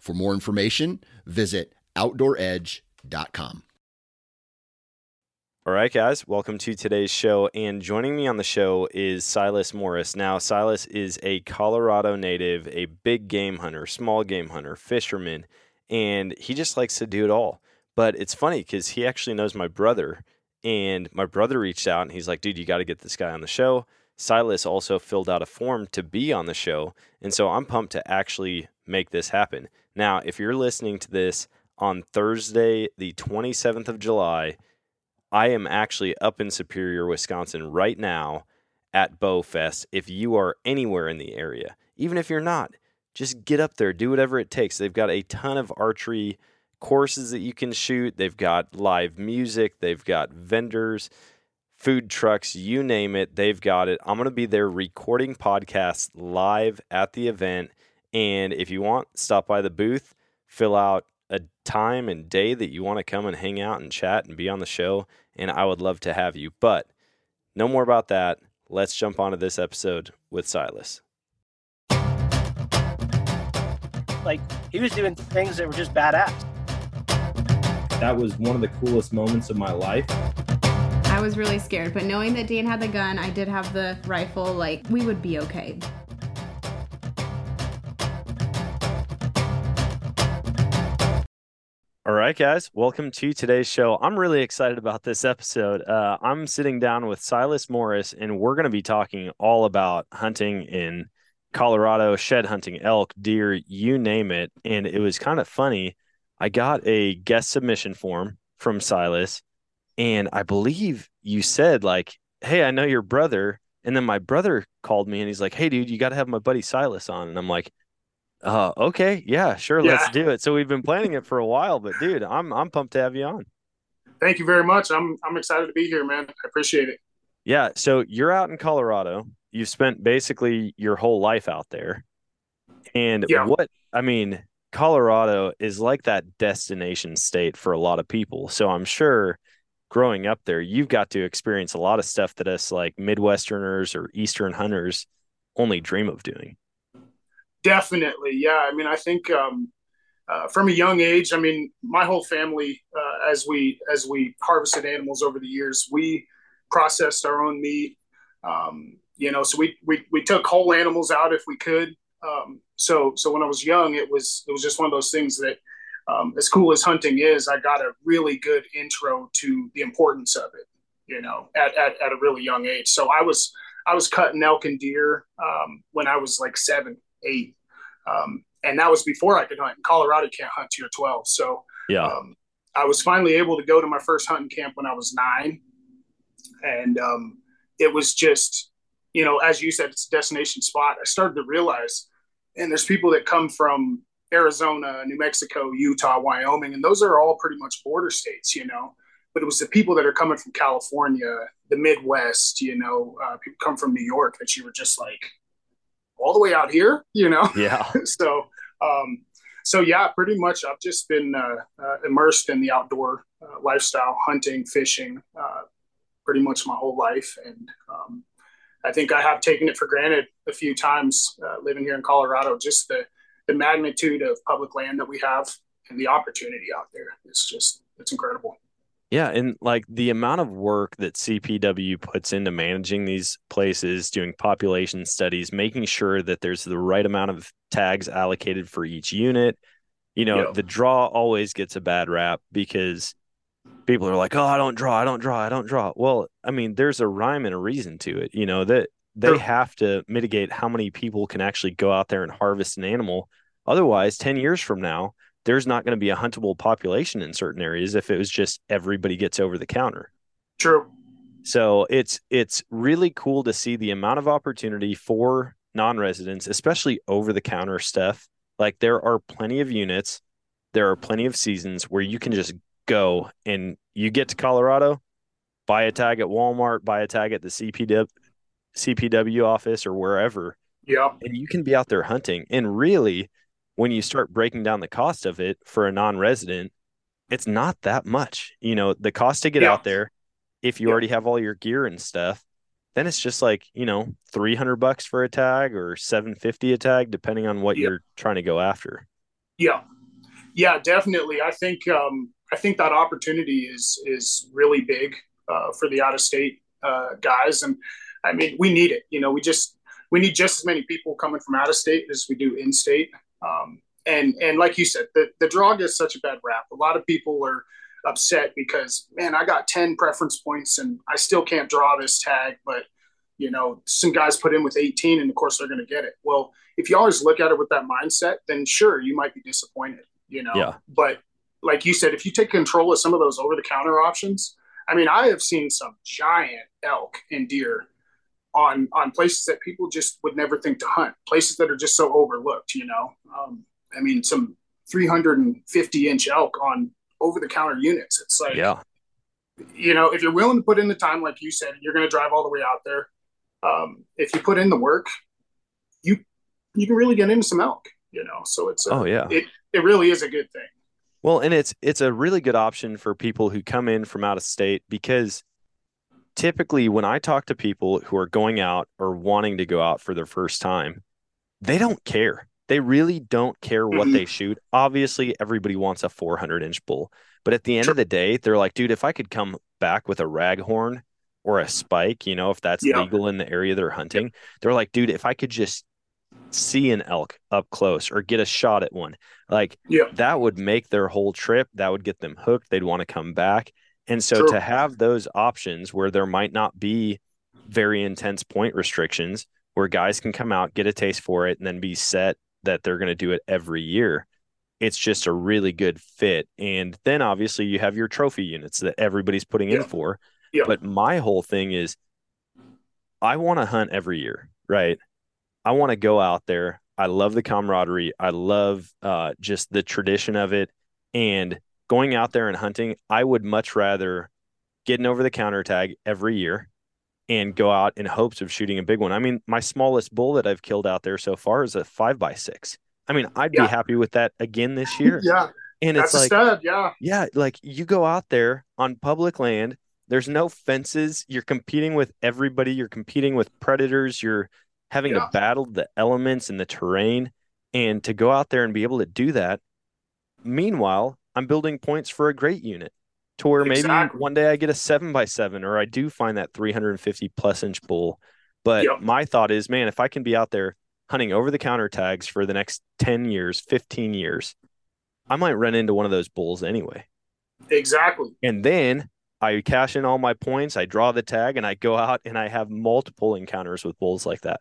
For more information, visit OutdoorEdge.com. All right, guys, welcome to today's show. And joining me on the show is Silas Morris. Now, Silas is a Colorado native, a big game hunter, small game hunter, fisherman, and he just likes to do it all. But it's funny because he actually knows my brother, and my brother reached out and he's like, dude, you got to get this guy on the show. Silas also filled out a form to be on the show. And so I'm pumped to actually make this happen. Now, if you're listening to this on Thursday, the 27th of July, I am actually up in Superior, Wisconsin right now at Bowfest. If you are anywhere in the area, even if you're not, just get up there, do whatever it takes. They've got a ton of archery courses that you can shoot, they've got live music, they've got vendors. Food trucks, you name it, they've got it. I'm going to be there recording podcasts live at the event and if you want, stop by the booth, fill out a time and day that you want to come and hang out and chat and be on the show. And I would love to have you. But no more about that. Let's jump onto this episode with Silas. Like he was doing things that were just badass. That was one of the coolest moments of my life. I was really scared, but knowing that Dan had the gun, I did have the rifle, like we would be okay. All right, guys, welcome to today's show. I'm really excited about this episode. Uh, I'm sitting down with Silas Morris, and we're going to be talking all about hunting in Colorado, shed hunting, elk, deer, you name it. And it was kind of funny. I got a guest submission form from Silas, and I believe you said, like, hey, I know your brother. And then my brother called me and he's like, hey, dude, you got to have my buddy Silas on. And I'm like, uh, okay, yeah, sure, yeah. let's do it. So we've been planning it for a while, but dude, I'm I'm pumped to have you on. Thank you very much. I'm I'm excited to be here, man. I appreciate it. Yeah, so you're out in Colorado. You've spent basically your whole life out there. And yeah. what I mean, Colorado is like that destination state for a lot of people. So I'm sure growing up there, you've got to experience a lot of stuff that us like Midwesterners or Eastern hunters only dream of doing. Definitely, yeah. I mean, I think um, uh, from a young age, I mean, my whole family, uh, as we as we harvested animals over the years, we processed our own meat. Um, you know, so we, we we took whole animals out if we could. Um, so so when I was young, it was it was just one of those things that, um, as cool as hunting is, I got a really good intro to the importance of it. You know, at at, at a really young age. So I was I was cutting elk and deer um, when I was like seven eight. Um, and that was before I could hunt. In Colorado, you can't hunt till you're 12. So yeah, um, I was finally able to go to my first hunting camp when I was nine. And um, it was just, you know, as you said, it's a destination spot. I started to realize, and there's people that come from Arizona, New Mexico, Utah, Wyoming, and those are all pretty much border states, you know. But it was the people that are coming from California, the Midwest, you know, uh, people come from New York that you were just like, all the way out here, you know? Yeah. so, um, so yeah, pretty much I've just been uh, uh, immersed in the outdoor uh, lifestyle, hunting, fishing, uh, pretty much my whole life. And um, I think I have taken it for granted a few times uh, living here in Colorado, just the, the magnitude of public land that we have and the opportunity out there. It's just, it's incredible. Yeah, and like the amount of work that CPW puts into managing these places, doing population studies, making sure that there's the right amount of tags allocated for each unit. You know, the draw always gets a bad rap because people are like, "Oh, I don't draw, I don't draw, I don't draw." Well, I mean, there's a rhyme and a reason to it. You know that they sure. have to mitigate how many people can actually go out there and harvest an animal. Otherwise, ten years from now, there's not going to be a huntable population in certain areas if it was just everybody gets over the counter. True. So it's it's really cool to see the amount of opportunity for non-residents, especially over the counter stuff. Like there are plenty of units there are plenty of seasons where you can just go and you get to Colorado, buy a tag at Walmart, buy a tag at the CPW, CPW office or wherever. Yeah. And you can be out there hunting. And really, when you start breaking down the cost of it for a non resident, it's not that much. You know, the cost to get Yeah. out there, if you Yeah. already have all your gear and stuff, then it's just like, you know, 300 bucks for a tag or 750 a tag, depending on what Yeah. you're trying to go after. Yeah, yeah, definitely. I think um, I think that opportunity is is really big uh, for the out of state uh, guys, and I mean we need it. You know, we just we need just as many people coming from out of state as we do in state. Um, and and like you said, the the draw gets such a bad rap. A lot of people are upset because man, I got ten preference points and I still can't draw this tag, but you know, some guys put in with 18 and of course they're going to get it. Well, if you always look at it with that mindset, then sure, you might be disappointed, you know. Yeah. But like you said, if you take control of some of those over the counter options, I mean, I have seen some giant elk and deer on on places that people just would never think to hunt, places that are just so overlooked, you know. Um, I mean, some 350 inch elk on over the counter units. It's like, Yeah. you know, if you're willing to put in the time, like you said, you're going to drive all the way out there. Um, if you put in the work, you you can really get into some elk, you know. So it's a, Oh, yeah. it it really is a good thing. Well, and it's it's a really good option for people who come in from out of state because typically when I talk to people who are going out or wanting to go out for their first time, they don't care. They really don't care what Mhm. they shoot. Obviously, everybody wants a 400 inch bull, but at the end Sure. of the day, they're like, dude, if I could come back with a raghorn or a spike, you know, if that's Yeah. legal in the area they're hunting, they're like, dude, if I could just see an elk up close or get a shot at one, like Yeah. that would make their whole trip that would get them hooked they'd want to come back and so True. to have those options where there might not be very intense point restrictions where guys can come out get a taste for it and then be set that they're going to do it every year it's just a really good fit and then obviously you have your trophy units that everybody's putting in for Yeah. but my whole thing is i want to hunt every year right I want to go out there. I love the camaraderie. I love uh, just the tradition of it. And going out there and hunting, I would much rather get an over the counter tag every year and go out in hopes of shooting a big one. I mean, my smallest bull that I've killed out there so far is a five by six. I mean, I'd Yeah. be happy with that again this year. Yeah, And that's it's like, stud. Yeah, yeah, like you go out there on public land, there's no fences. You're competing with everybody. You're competing with predators. You're having Yeah. to battle the elements and the terrain. And to go out there and be able to do that. Meanwhile, I'm building points for a great unit to where maybe Exactly. one day I get a seven by seven or I do find that 350 plus inch bull. But Yep. my thought is, man, if I can be out there hunting over the counter tags for the next 10 years, 15 years, I might run into one of those bulls anyway. exactly. And then I cash in all my points, I draw the tag, and I go out and I have multiple encounters with bulls like that.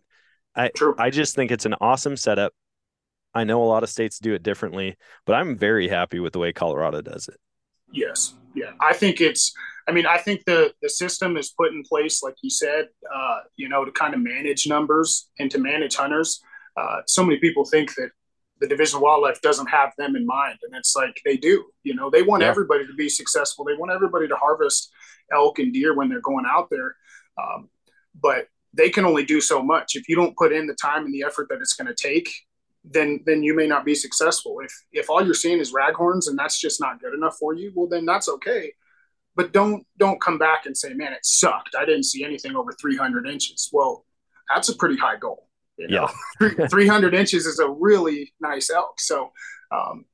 I True. I just think it's an awesome setup. I know a lot of states do it differently, but I'm very happy with the way Colorado does it. Yes. Yeah. I think it's, I mean, I think the, the system is put in place, like you said, uh, you know, to kind of manage numbers and to manage hunters. Uh, so many people think that the Division of Wildlife doesn't have them in mind. And it's like they do. You know, they want Yeah. everybody to be successful. They want everybody to harvest elk and deer when they're going out there. Um, but they can only do so much. If you don't put in the time and the effort that it's going to take, then then you may not be successful. If if all you're seeing is raghorns and that's just not good enough for you, well then that's okay. But don't don't come back and say, man, it sucked. I didn't see anything over 300 inches. Well, that's a pretty high goal. You know? Yeah. 300 inches is a really nice elk. So, um,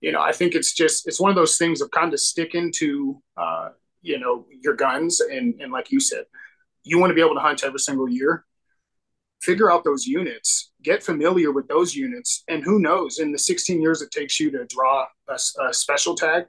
you know, I think it's just it's one of those things of kind of sticking to uh, you know your guns and and like you said, you want to be able to hunt every single year. Figure out those units, get familiar with those units, and who knows? In the 16 years it takes you to draw a, a special tag,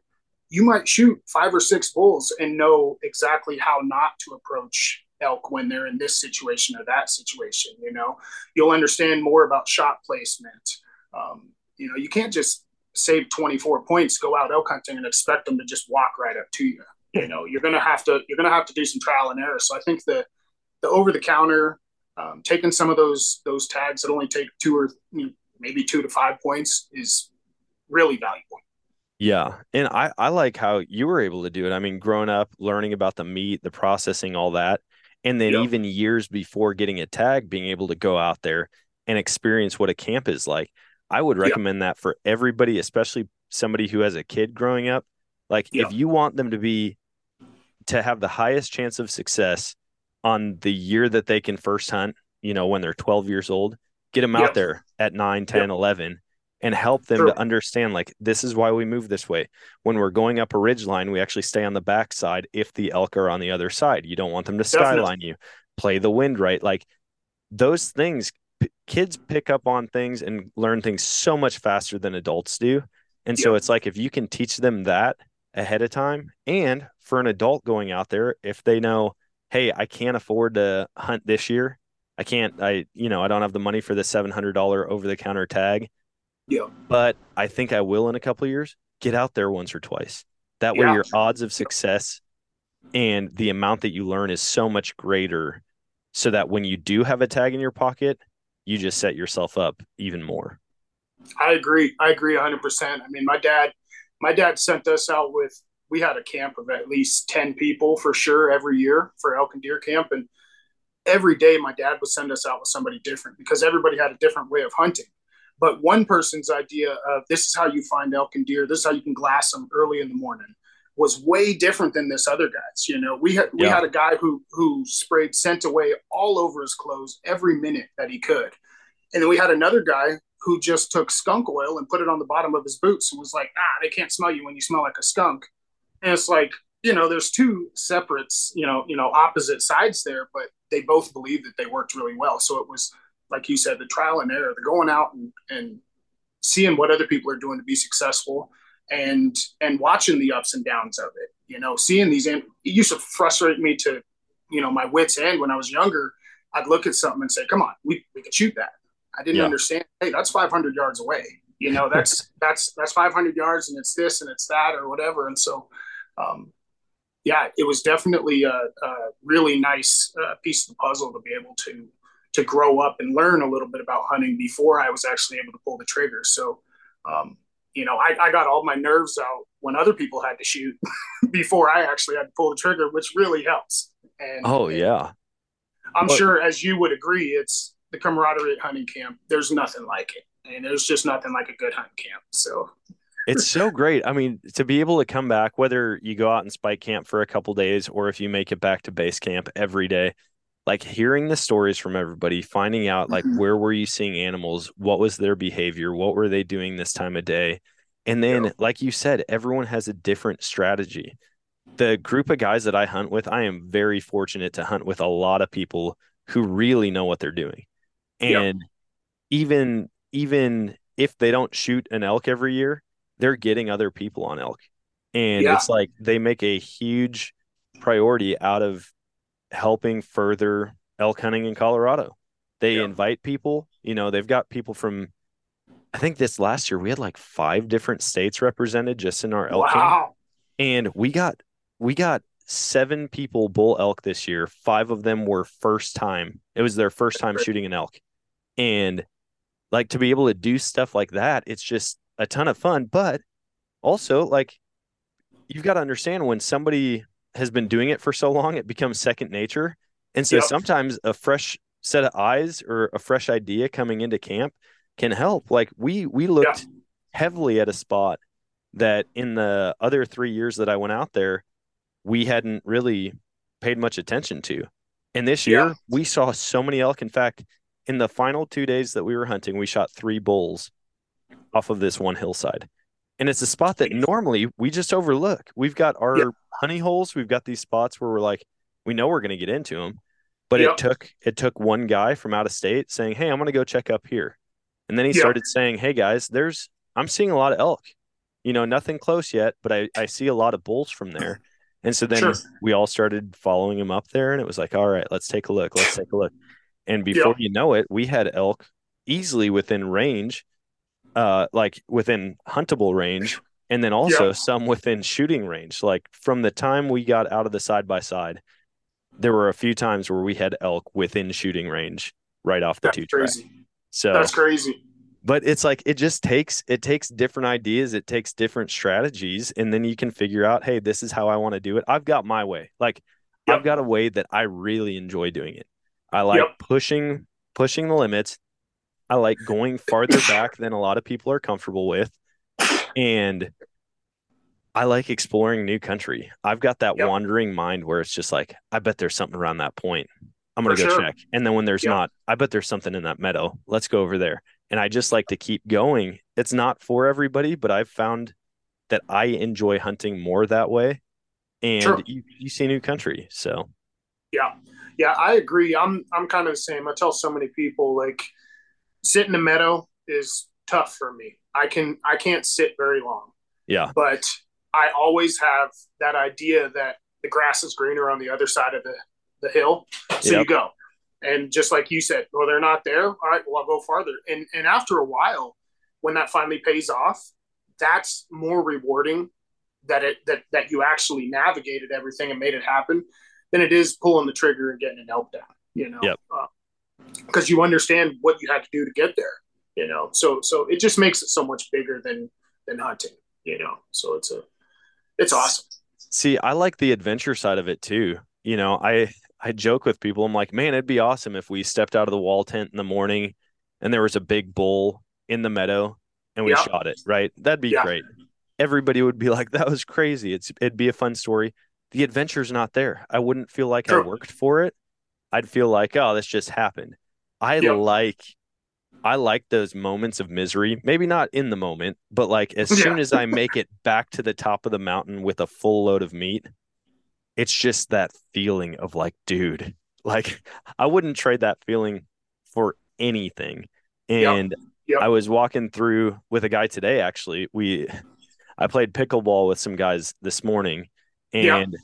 you might shoot five or six bulls and know exactly how not to approach elk when they're in this situation or that situation. You know, you'll understand more about shot placement. Um, you know, you can't just save 24 points, go out elk hunting, and expect them to just walk right up to you. You know, you're gonna have to you're gonna have to do some trial and error. So I think the the over the counter, um, taking some of those those tags that only take two or you know, maybe two to five points is really valuable. Yeah. And I, I like how you were able to do it. I mean, growing up, learning about the meat, the processing, all that. And then Yep. even years before getting a tag, being able to go out there and experience what a camp is like. I would Yep. recommend that for everybody, especially somebody who has a kid growing up. Like Yep. if you want them to be to have the highest chance of success on the year that they can first hunt, you know, when they're 12 years old, get them out there at 9, 10, 11 and help them Sure. to understand like this is why we move this way. When we're going up a ridge line, we actually stay on the back side if the elk are on the other side. You don't want them to Definitely. skyline you. Play the wind right. Like those things p- kids pick up on things and learn things so much faster than adults do. And so it's like if you can teach them that ahead of time and for an adult going out there if they know hey i can't afford to hunt this year i can't i you know i don't have the money for the $700 over the counter tag Yeah. but i think i will in a couple of years get out there once or twice that way Yeah. your odds of success and the amount that you learn is so much greater so that when you do have a tag in your pocket you just set yourself up even more I agree. I agree 100%. I mean, my dad, my dad sent us out with, we had a camp of at least 10 people for sure every year for elk and deer camp. And every day my dad would send us out with somebody different because everybody had a different way of hunting. But one person's idea of this is how you find elk and deer, this is how you can glass them early in the morning was way different than this other guy's. You know, we had we Yeah. had a guy who who sprayed scent away all over his clothes every minute that he could. And then we had another guy who just took skunk oil and put it on the bottom of his boots and was like, ah, they can't smell you when you smell like a skunk. And it's like, you know, there's two separates, you know, you know, opposite sides there, but they both believe that they worked really well. So it was, like you said, the trial and error, the going out and, and seeing what other people are doing to be successful and and watching the ups and downs of it. You know, seeing these and it used to frustrate me to, you know, my wits end when I was younger. I'd look at something and say, "Come on, we, we could shoot that." I didn't Yeah. understand. Hey, that's 500 yards away. You know, that's that's that's 500 yards, and it's this and it's that or whatever. And so, um, yeah, it was definitely a, a really nice uh, piece of the puzzle to be able to to grow up and learn a little bit about hunting before I was actually able to pull the trigger. So, um, you know, I, I got all my nerves out when other people had to shoot before I actually had to pull the trigger, which really helps. And oh yeah I'm But- sure, as you would agree, it's the camaraderie at hunting camp. There's nothing like it, and there's just nothing like a good hunting camp. So, It's so great. I mean, to be able to come back, whether you go out and spike camp for a couple days or if you make it back to base camp every day, like hearing the stories from everybody, finding out like Mhm. where were you seeing animals, what was their behavior, what were they doing this time of day, and then Yeah. like you said, everyone has a different strategy. The group of guys that I hunt with, I am very fortunate to hunt with a lot of people who really know what they're doing, Yeah. and even even if they don't shoot an elk every year they're getting other people on elk. And Yeah. it's like they make a huge priority out of helping further elk hunting in Colorado. They Yeah. invite people, you know, they've got people from I think this last year we had like five different states represented just in our elk wow, And we got we got seven people bull elk this year. Five of them were first time. It was their first time shooting an elk. And like to be able to do stuff like that, it's just a ton of fun. But also like you've got to understand when somebody has been doing it for so long, it becomes second nature. And so Yep. sometimes a fresh set of eyes or a fresh idea coming into camp can help. Like we we looked heavily at a spot that in the other three years that I went out there, we hadn't really paid much attention to. And this year, Yeah. we saw so many elk. In fact, in the final two days that we were hunting, we shot three bulls off of this one hillside. And it's a spot that normally we just overlook. We've got our Yeah. honey holes. We've got these spots where we're like, we know we're going to get into them. But Yep. it took it took one guy from out of state saying, "Hey, I'm going to go check up here," and then he Yeah. started saying, "Hey guys, there's I'm seeing a lot of elk. You know, nothing close yet, but I I see a lot of bulls from there." And so then Sure. we all started following him up there, and it was like, "All right, let's take a look. Let's take a look." And before you know it, we had elk easily within range, uh, like within huntable range, and then also Yeah. some within shooting range. Like from the time we got out of the side by side, there were a few times where we had elk within shooting range right off the that's two track. crazy. So That's crazy. but it's like it just takes it takes different ideas it takes different strategies and then you can figure out hey this is how i want to do it i've got my way like Yep. i've got a way that i really enjoy doing it i like Yep. pushing pushing the limits i like going farther back than a lot of people are comfortable with and i like exploring new country i've got that Yep. wandering mind where it's just like i bet there's something around that point i'm gonna go sure. check and then when there's Yep. not i bet there's something in that meadow let's go over there and I just like to keep going. It's not for everybody, but I've found that I enjoy hunting more that way, and Sure. you, you see new country. So Yeah, yeah, I agree. I'm I'm kind of the same. I tell so many people like sit in the meadow is tough for me. I can I can't sit very long, yeah, but I always have that idea that the grass is greener on the other side of the the hill. So Yep. you go, and just like you said, well, they're not there. All right, well, I'll go farther. And and after a while, when that finally pays off, that's more rewarding that it that that you actually navigated everything and made it happen than it is pulling the trigger and getting an elk down. You know, Yep. Uh, because you understand what you had to do to get there. You know, so so it just makes it so much bigger than than hunting. You know, so it's a it's awesome. see, I like the adventure side of it too. You know, I I joke with people. I'm like, man, it'd be awesome if we stepped out of the wall tent in the morning and there was a big bull in the meadow and we Yeah. shot it. Right? That'd be Yeah. great. Everybody would be like, that was crazy. It's it'd be a fun story. The adventure's not there. I wouldn't feel like I worked for it. I'd feel like, oh, this just happened. I Yep. like I like those moments of misery. Maybe not in the moment, but like as Yeah. soon as I make it back to the top of the mountain with a full load of meat, it's just that feeling of like, dude, like I wouldn't trade that feeling for anything. And Yep. I was walking through with a guy today, actually. We I played pickleball with some guys this morning and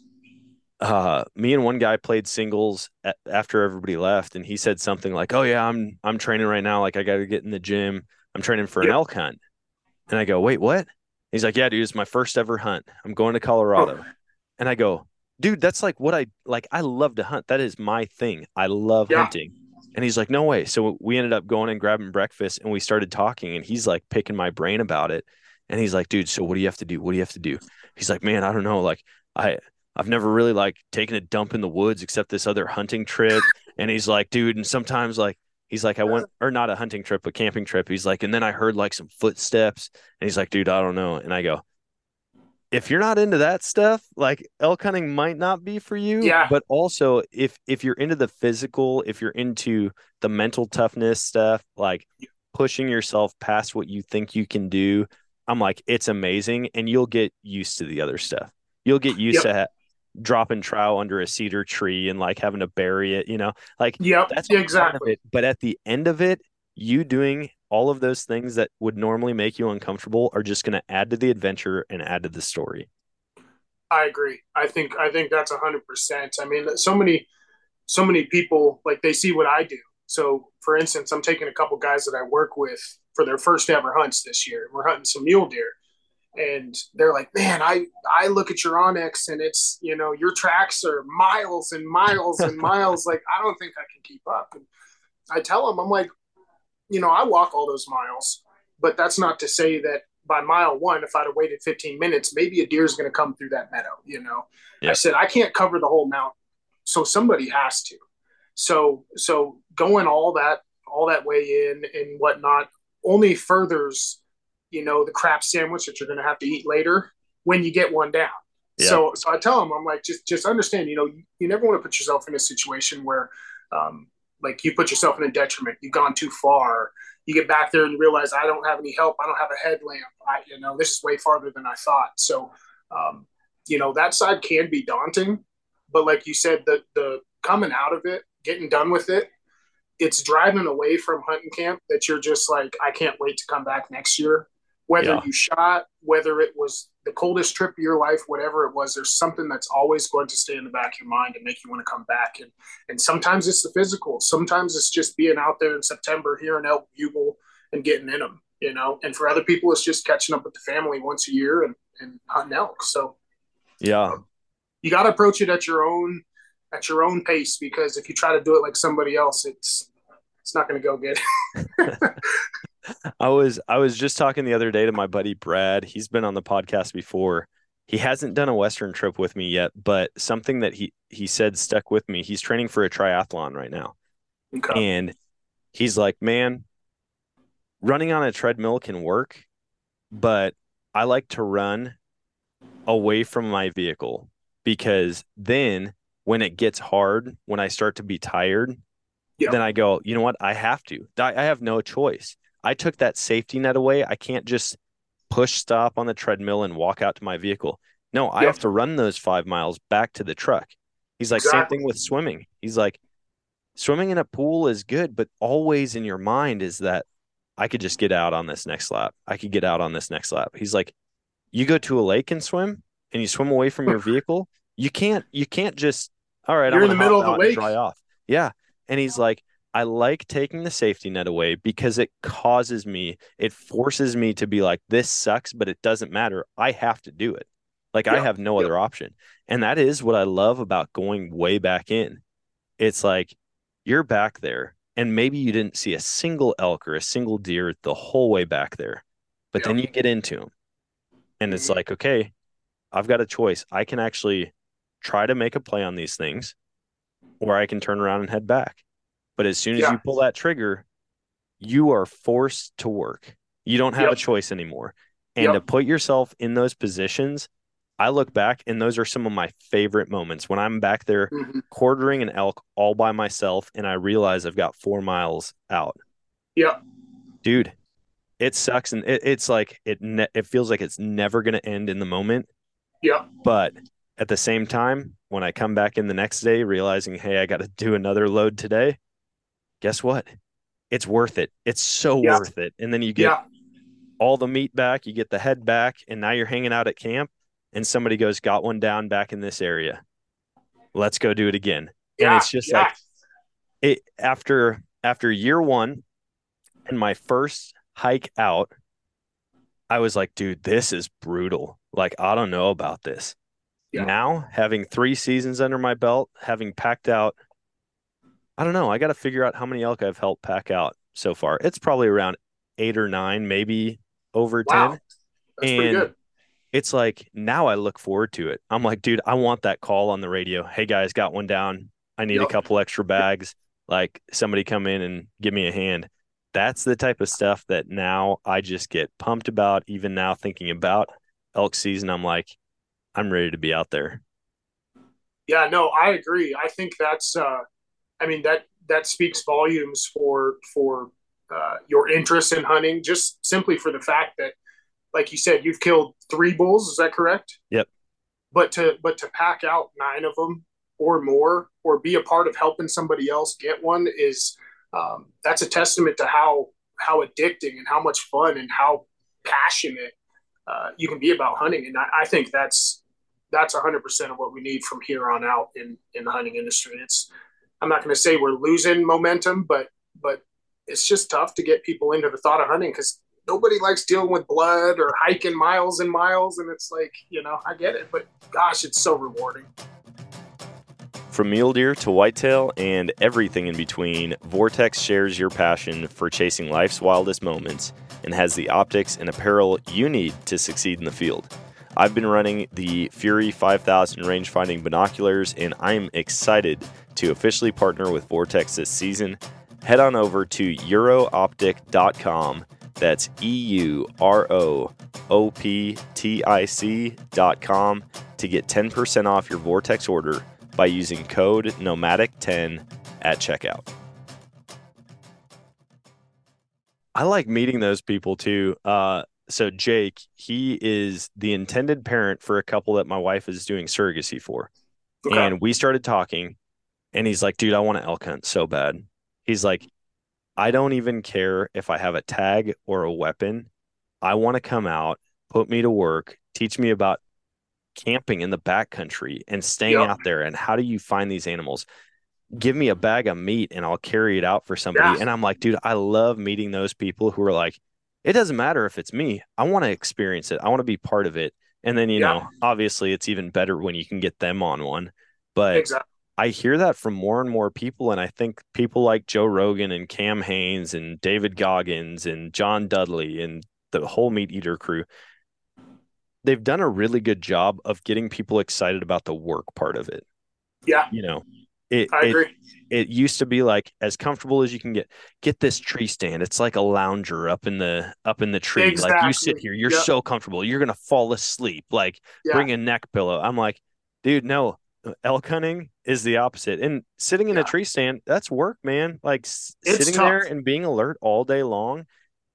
uh me and one guy played singles a- after everybody left and he said something like oh yeah i'm i'm training right now like i gotta get in the gym. I'm training for an elk hunt. And i go wait what? He's like yeah dude it's my first ever hunt. I'm going to colorado. And i go dude that's like what i like i love to hunt. That is my thing. I love Yeah. hunting. And he's like no way. So we ended up going and grabbing breakfast and we started talking and he's like picking my brain about it. And he's like dude so what do you have to do? What do you have to do? He's like man i don't know. Like i I've never really like taken a dump in the woods except this other hunting trip. And he's like, dude, and sometimes like he's like, I went uh-huh. or not a hunting trip, a camping trip. He's like, and then I heard like some footsteps. And he's like, dude, I don't know. And I go, if you're not into that stuff, like elk hunting might not be for you. Yeah. But also if if you're into the physical, if you're into the mental toughness stuff, like pushing yourself past what you think you can do, I'm like, it's amazing. And you'll get used to the other stuff. You'll get used Yep. to ha- dropping trout under a cedar tree and like having to bury it, you know, like Yep, that's exactly. it. But at the end of it, you doing all of those things that would normally make you uncomfortable are just going to add to the adventure and add to the story. I agree. I think I think that's a hundred percent. I mean, so many so many people like they see what I do. So, for instance, I'm taking a couple guys that I work with for their first ever hunts this year. We're hunting some mule deer, and they're like, "Man, I I look at your onX, and it's you know your tracks are miles and miles and miles. Like I don't think I can keep up." And I tell them, I'm like, you know, I walk all those miles, but that's not to say that by mile one, if I'd have waited 15 minutes, maybe a deer's going to come through that meadow. You know, Yeah. I said I can't cover the whole mountain, so somebody has to. So so going all that all that way in and whatnot only furthers, you know, the crap sandwich that you're going to have to eat later when you get one down. Yeah. So so I tell them I'm like just just understand, you know, you, you never want to put yourself in a situation where um, like you put yourself in a detriment. You've gone too far. You get back there and you realize I don't have any help. I don't have a headlamp. I, you know, this is way farther than I thought. So, um, you know, that side can be daunting, but like you said, the the coming out of it, getting done with it, it's driving away from hunting camp that you're just like, I can't wait to come back next year. Whether Yeah. you shot, whether it was the coldest trip of your life, whatever it was, there's something that's always going to stay in the back of your mind and make you want to come back. And and sometimes it's the physical. Sometimes it's just being out there in September, hearing elk bugle and getting in them, you know. And for other people, it's just catching up with the family once a year and, and hunting elk. So Yeah. you got to approach it at your own at your own pace because if you try to do it like somebody else, it's it's not going to go good. I was I was just talking the other day to my buddy Brad. He's been on the podcast before. He hasn't done a western trip with me yet, but something that he he said stuck with me. He's training for a triathlon right now. Okay. And he's like, "Man, running on a treadmill can work, but I like to run away from my vehicle because then when it gets hard, when I start to be tired, Yeah. then I go, you know what? I have to. I I have no choice. I took that safety net away. I can't just push stop on the treadmill and walk out to my vehicle. No, I have to run those five miles back to the truck. He's like, same thing with swimming. He's like, swimming in a pool is good, but always in your mind is that I could just get out on this next lap. I could get out on this next lap. He's like, you go to a lake and swim and you swim away from your vehicle. You can't, you can't just, all right, You're I'm in the middle of the lake. dry off. Yeah. And he's like, I like taking the safety net away because it causes me, it forces me to be like, this sucks, but it doesn't matter. I have to do it. Like I have no yeah. other option. And that is what I love about going way back in. It's like you're back there and maybe you didn't see a single elk or a single deer the whole way back there. But then you get into them and it's Mhm. like, okay, I've got a choice. I can actually try to make a play on these things or I can turn around and head back. But as soon as Yeah. you pull that trigger, you are forced to work. You don't have a choice anymore. And Yep. to put yourself in those positions, I look back and those are some of my favorite moments when I'm back there Mhm. quartering an elk all by myself and I realize I've got four miles out. Yeah. Dude, it sucks and it, it's like it ne- it feels like it's never going to end in the moment. Yeah. But at the same time, when I come back in the next day realizing, hey, I got to do another load today, guess what? It's worth it. It's so Yeah. worth it. And then you get Yeah. all the meat back, you get the head back, and now you're hanging out at camp and somebody goes, got one down back in this area. Let's go do it again. Yeah. and it's just like it after after year one and my first hike out, I was like, dude, this is brutal. Like, I don't know about this. Yeah. Now, having three seasons under my belt, having packed out, I don't know. I got to figure out how many elk I've helped pack out so far. It's probably around eight or nine, maybe over Wow. 10. That's pretty and good. It's like now I look forward to it. I'm like, dude, I want that call on the radio. Hey guys, got one down. I need a couple extra bags. Like somebody come in and give me a hand. That's the type of stuff that now I just get pumped about. Even now, thinking about elk season, I'm like, I'm ready to be out there. Yeah, no, I agree. I think that's uh I mean that that speaks volumes for for uh, your interest in hunting just simply for the fact that like you said you've killed 3 bulls, is that correct? Yep. But to but to pack out 9 of them or more or be a part of helping somebody else get one is um, that's a testament to how how addicting and how much fun and how passionate uh, you can be about hunting and I, I think that's that's 100% of what we need from here on out in in the hunting industry it's i'm not going to say we're losing momentum but but it's just tough to get people into the thought of hunting because nobody likes dealing with blood or hiking miles and miles and it's like you know i get it but gosh it's so rewarding From mule deer to whitetail and everything in between, Vortex shares your passion for chasing life's wildest moments and has the optics and apparel you need to succeed in the field. I've been running the Fury 5000 range-finding binoculars, and I'm excited to officially partner with Vortex this season. Head on over to eurooptic.com. That's E U R O O P T I C.com to get 10% off your Vortex order by using code nomadic10 at checkout. I like meeting those people too. Uh, so Jake, he is the intended parent for a couple that my wife is doing surrogacy for. Okay. And we started talking, and he's like, dude, I want to elk hunt so bad. He's like, I don't even care if I have a tag or a weapon. I want to come out, put me to work, teach me about camping in the backcountry and staying Yep. out there and how do you find these animals. Give me a bag of meat and I'll carry it out for somebody. Yeah. And I'm like, dude, I love meeting those people who are like, it doesn't matter if it's me. I want to experience it. I want to be part of it. And then, you Yeah. know, obviously it's even better when you can get them on one. But exactly I hear that from more and more people. And I think people like Joe Rogan and Cam Hanes and David Goggins and John Dudley and the whole Meat Eater crew, they've done a really good job of getting people excited about the work part of it. Yeah. You know, it, I it, agree. it used to be like as comfortable as you can get. Get this tree stand. It's like a lounger up in the up in the tree. Like you sit here, you're Yep. so comfortable. You're gonna fall asleep. Like Yeah. bring a neck pillow. I'm like, dude, no. Elk hunting is the opposite. And sitting in Yeah. a tree stand, that's work, man. Like It's sitting there and being alert all day long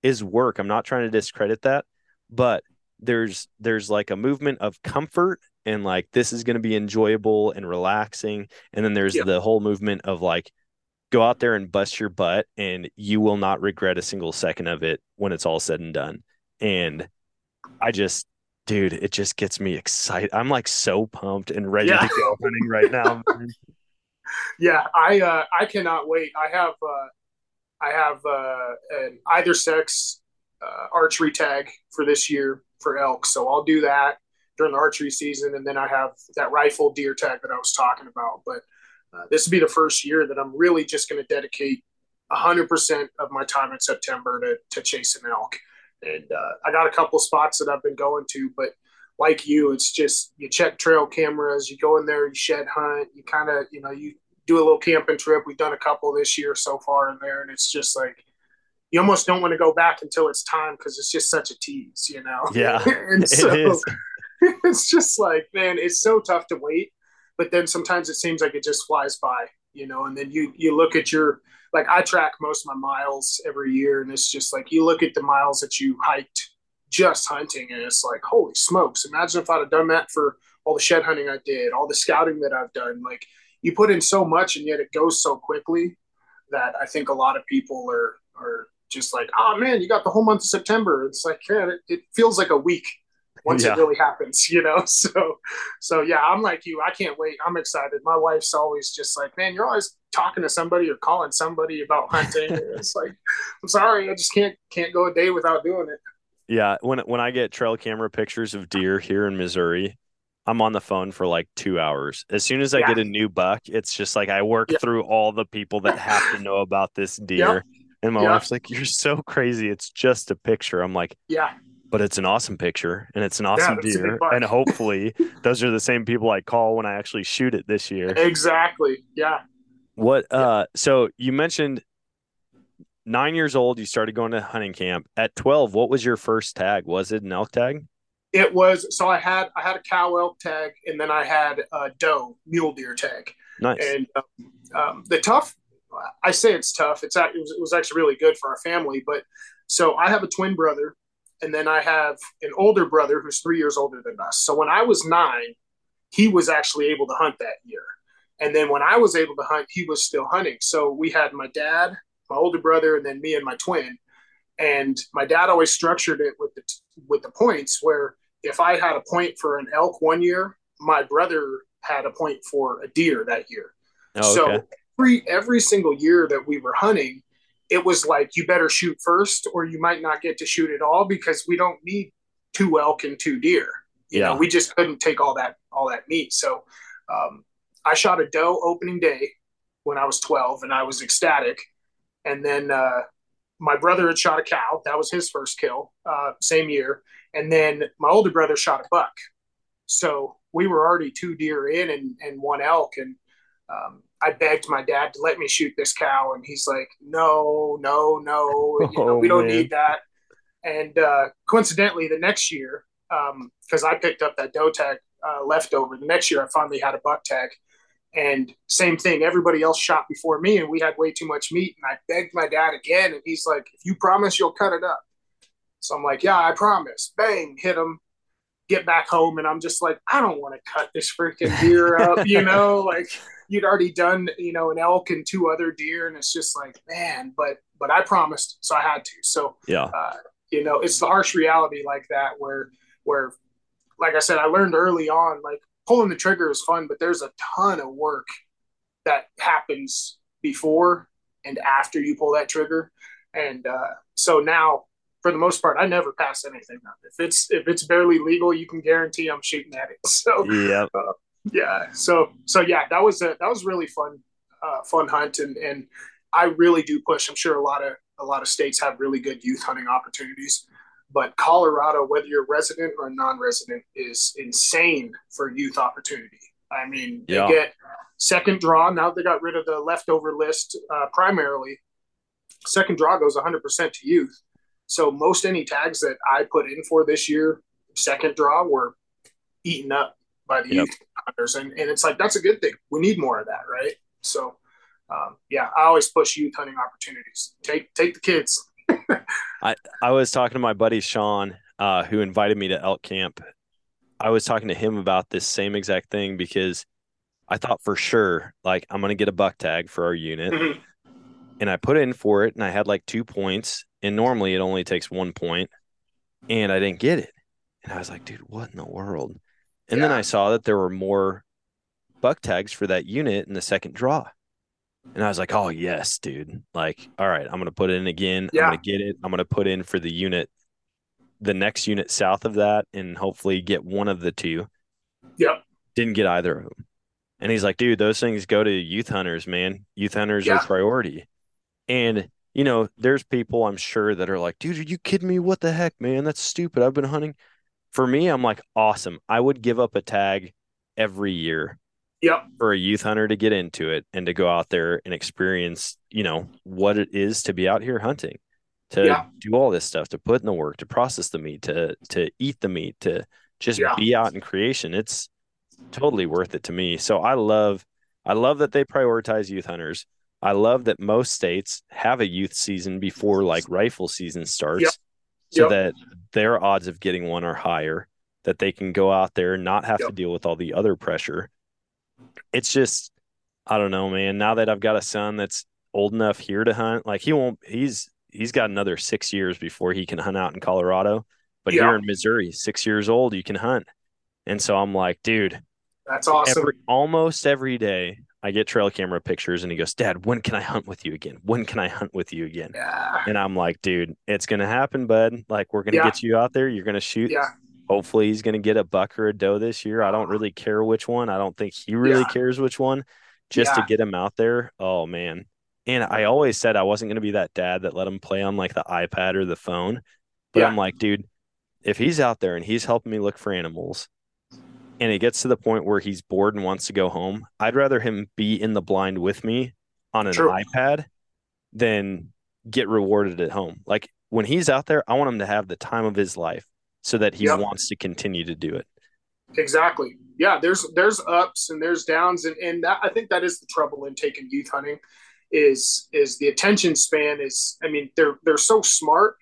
is work. I'm not trying to discredit that, but there's there's like a movement of comfort and like this is going to be enjoyable and relaxing and then there's Yeah. the whole movement of like go out there and bust your butt and you will not regret a single second of it when it's all said and done and i just dude it just gets me excited i'm like so pumped and ready Yeah. to go hunting right now Yeah, I uh, I cannot wait. I have uh, I have uh, an either sex uh, archery tag for this year for elk, so I'll do that during the archery season, and then I have that rifle deer tag that I was talking about. But uh, this will be the first year that I'm really just going to dedicate 100% of my time in September to to chasing elk, and uh, I got a couple spots that I've been going to, but like you, it's just you check trail cameras, you go in there, you shed hunt, you kind of, you know, you do a little camping trip. We've done a couple this year so far in there, and it's just like you almost don't want to go back until it's time because it's just such a tease, you know. Yeah, and so is. it's just like, man, it's so tough to wait, but then sometimes it seems like it just flies by, you know. And then you you look at your like I track most of my miles every year, and it's just like you look at the miles that you hiked just hunting, and it's like, holy smokes! Imagine if I'd have done that for all the shed hunting I did, all the scouting that I've done. Like you put in so much, and yet it goes so quickly that I think a lot of people are are just like, oh man, you got the whole month of September. It's like, yeah, it, it feels like a week once Yeah. it really happens, you know. So, so yeah, I'm like you. I can't wait. I'm excited. My wife's always just like, man, you're always talking to somebody or calling somebody about hunting. it's like, I'm sorry, I just can't can't go a day without doing it. Yeah, when when I get trail camera pictures of deer here in Missouri, I'm on the phone for like two hours. As soon as I Yeah. get a new buck, it's just like I work Yeah. through all the people that have to know about this deer. And my Yeah. wife's like, "You're so crazy. It's just a picture." I'm like, Yeah, "But it's an awesome picture, and it's an awesome big deer, and hopefully those are the same people I call when I actually shoot it this year." exactly. Yeah, What? Uh, so you mentioned nine years old. You started going to hunting camp. At twelve, what was your first tag? Was it an elk tag? it was. So I had I had a cow elk tag, and then I had a doe mule deer tag. Nice. And um, um, the tough, I say it's tough. It's it was, it was actually really good for our family. But so I have a twin brother, and then I have an older brother who's three years older than us. So when I was nine, he was actually able to hunt that year. And then when I was able to hunt, he was still hunting. So we had my dad, my older brother, and then me and my twin. And my dad always structured it with the with the points where if I had a point for an elk one year, my brother had a point for a deer that year. Oh, So okay. every every single year that we were hunting, it was like you better shoot first, or you might not get to shoot at all because we don't need two elk and two deer. You Yeah. know, we just couldn't take all that all that meat. So um, I shot a doe opening day when I was 12, and I was ecstatic. And then uh, my brother had shot a cow. That was his first kill, uh, same year. And then my older brother shot a buck. So we were already two deer in and, and one elk. And um, I begged my dad to let me shoot this cow. And he's like, no, no, no, you know, Oh, we don't man. need that. And uh, coincidentally, the next year, because I picked up that doe tag uh, leftover, the next year I finally had a buck tag. And same thing, everybody else shot before me, and we had way too much meat. And I begged my dad again, and he's like, "If you promise, you'll cut it up." So I'm like, "Yeah, I promise." Bang, hit him. Get back home, and I'm just like, I don't want to cut this freaking deer up, you know. Like you'd already done, you know, an elk and two other deer, and it's just like, man. But but I promised, so I had to. So Yeah. uh, you know, it's the harsh reality like that where where, like I said, I learned early on, like pulling the trigger is fun, but there's a ton of work that happens before and after you pull that trigger. And uh, so now, for the most part, I never pass anything up. If it's if it's barely legal, you can guarantee I'm shooting at it. So Yep. yeah. So so yeah, that was a that was really fun uh, fun hunt, and and I really do push. I'm sure a lot of a lot of states have really good youth hunting opportunities, but Colorado, whether you're a resident or non-resident, is insane for youth opportunity. I mean, Yeah. they get second draw now. They got rid of the leftover list uh, primarily. Second draw goes 100% to youth. So most any tags that I put in for this year, second draw, were eaten up by the Yep. youth hunters, and and it's like that's a good thing. We need more of that, right? So, um, yeah, I always push youth hunting opportunities. Take take the kids. I I was talking to my buddy Sean, uh, who invited me to elk camp. I was talking to him about this same exact thing because I thought for sure, like, I'm gonna get a buck tag for our unit, Mhm. and I put in for it, and I had like two points, and normally it only takes one point, and I didn't get it, and I was like, dude, what in the world? And then I saw that there were more buck tags for that unit in the second draw. And I was like, oh, yes, dude. Like, all right, I'm going to put it in again. Yeah. I'm going to get it. I'm going to put in for the unit, the next unit south of that, and hopefully get one of the two. Yep. Didn't get either of them. And he's like, dude, those things go to youth hunters, man. Youth hunters Yeah. are priority. And, you know, there's people I'm sure that are like, dude, are you kidding me? What the heck, man? That's stupid. I've been hunting. For me, I'm like, awesome. I would give up a tag every year Yep. for a youth hunter to get into it and to go out there and experience, you know, what it is to be out here hunting, to Yeah. do all this stuff, to put in the work, to process the meat, to to eat the meat, to just Yeah. be out in creation. It's totally worth it to me. So I love I love that they prioritize youth hunters. I love that most states have a youth season before like rifle season starts Yep. so Yep. that their odds of getting one are higher, that they can go out there and not have to deal with all the other pressure. It's just, I don't know, man. Now that I've got a son that's old enough here to hunt, like he won't, he's, he's got another six years before he can hunt out in Colorado. But Yeah. here in Missouri, six years old, you can hunt. And so I'm like, dude, That's awesome. every, almost every day I get trail camera pictures and he goes, Dad, when can I hunt with you again? When can I hunt with you again? yeah. And I'm like, dude, it's gonna happen, bud. Like we're gonna Yeah. get you out there. You're gonna shoot. Yeah. Hopefully he's gonna get a buck or a doe this year. I don't really care which one. I don't think he really Yeah. cares which one. Just Yeah. to get him out there. Oh man. And I always said I wasn't gonna be that dad that let him play on like the iPad or the phone. But Yeah. I'm like, dude, if he's out there and he's helping me look for animals and it gets to the point where he's bored and wants to go home, I'd rather him be in the blind with me on an True. iPad than get rewarded at home. Like when he's out there, I want him to have the time of his life so that he Yep. wants to continue to do it. Exactly. Yeah, there's there's ups and there's downs, and and that I think that is the trouble in taking youth hunting, is is the attention span is. I mean, they're they're so smart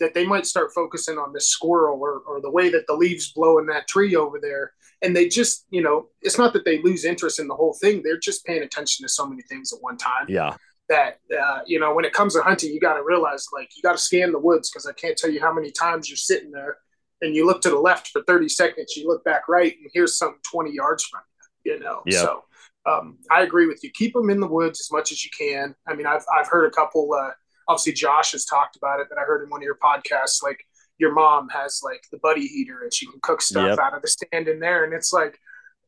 that they might start focusing on this squirrel or or the way that the leaves blow in that tree over there, and they just you know it's not that they lose interest in the whole thing. They're just paying attention to so many things at one time Yeah. that uh, you know when it comes to hunting you got to realize like you got to scan the woods because i can't tell you how many times you're sitting there and you look to the left for 30 seconds you look back right and here's something 20 yards from you you know Yeah. so um, i agree with you keep them in the woods as much as you can i mean i've, I've heard a couple uh, obviously josh has talked about it but i heard in one of your podcasts like your mom has like the buddy heater and she can cook stuff Yep. out of the stand in there and it's like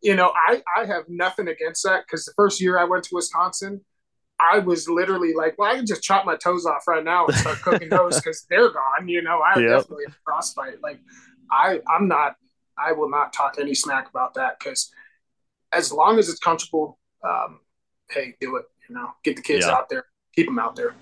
you know i i have nothing against that because the first year i went to wisconsin I was literally like, well, I can just chop my toes off right now and start cooking those because they're gone. You know, I Yep. definitely have frostbite. Like, I, I'm not, I will not talk any smack about that because as long as it's comfortable, um, hey, do it. You know, get the kids Yeah. out there, keep them out there.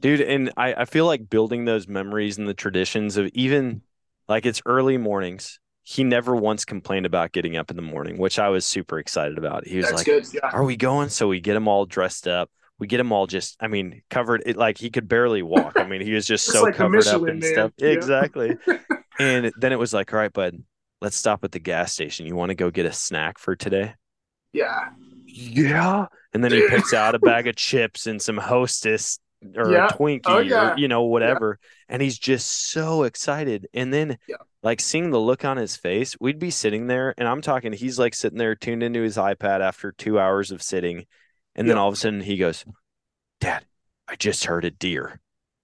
Dude, and I, I feel like building those memories and the traditions of even like it's early mornings. He never once complained about getting up in the morning, which I was super excited about. He was That's like, good. Yeah. Are we going? So we get him all dressed up. We get him all just, I mean, covered it like he could barely walk. I mean, he was just so like covered up and Man. stuff. Yeah. Exactly. and then it was like, All right, bud, let's stop at the gas station. You want to go get a snack for today? Yeah. Yeah. And then he picks out a bag of chips and some hostess or Yeah. a Twinkie Oh, yeah. or, you know, whatever. And he's just so excited. And then, Yeah. like, seeing the look on his face, we'd be sitting there and I'm talking, he's like sitting there tuned into his iPad after two hours of sitting. And then all of a sudden he goes, Dad, I just heard a deer.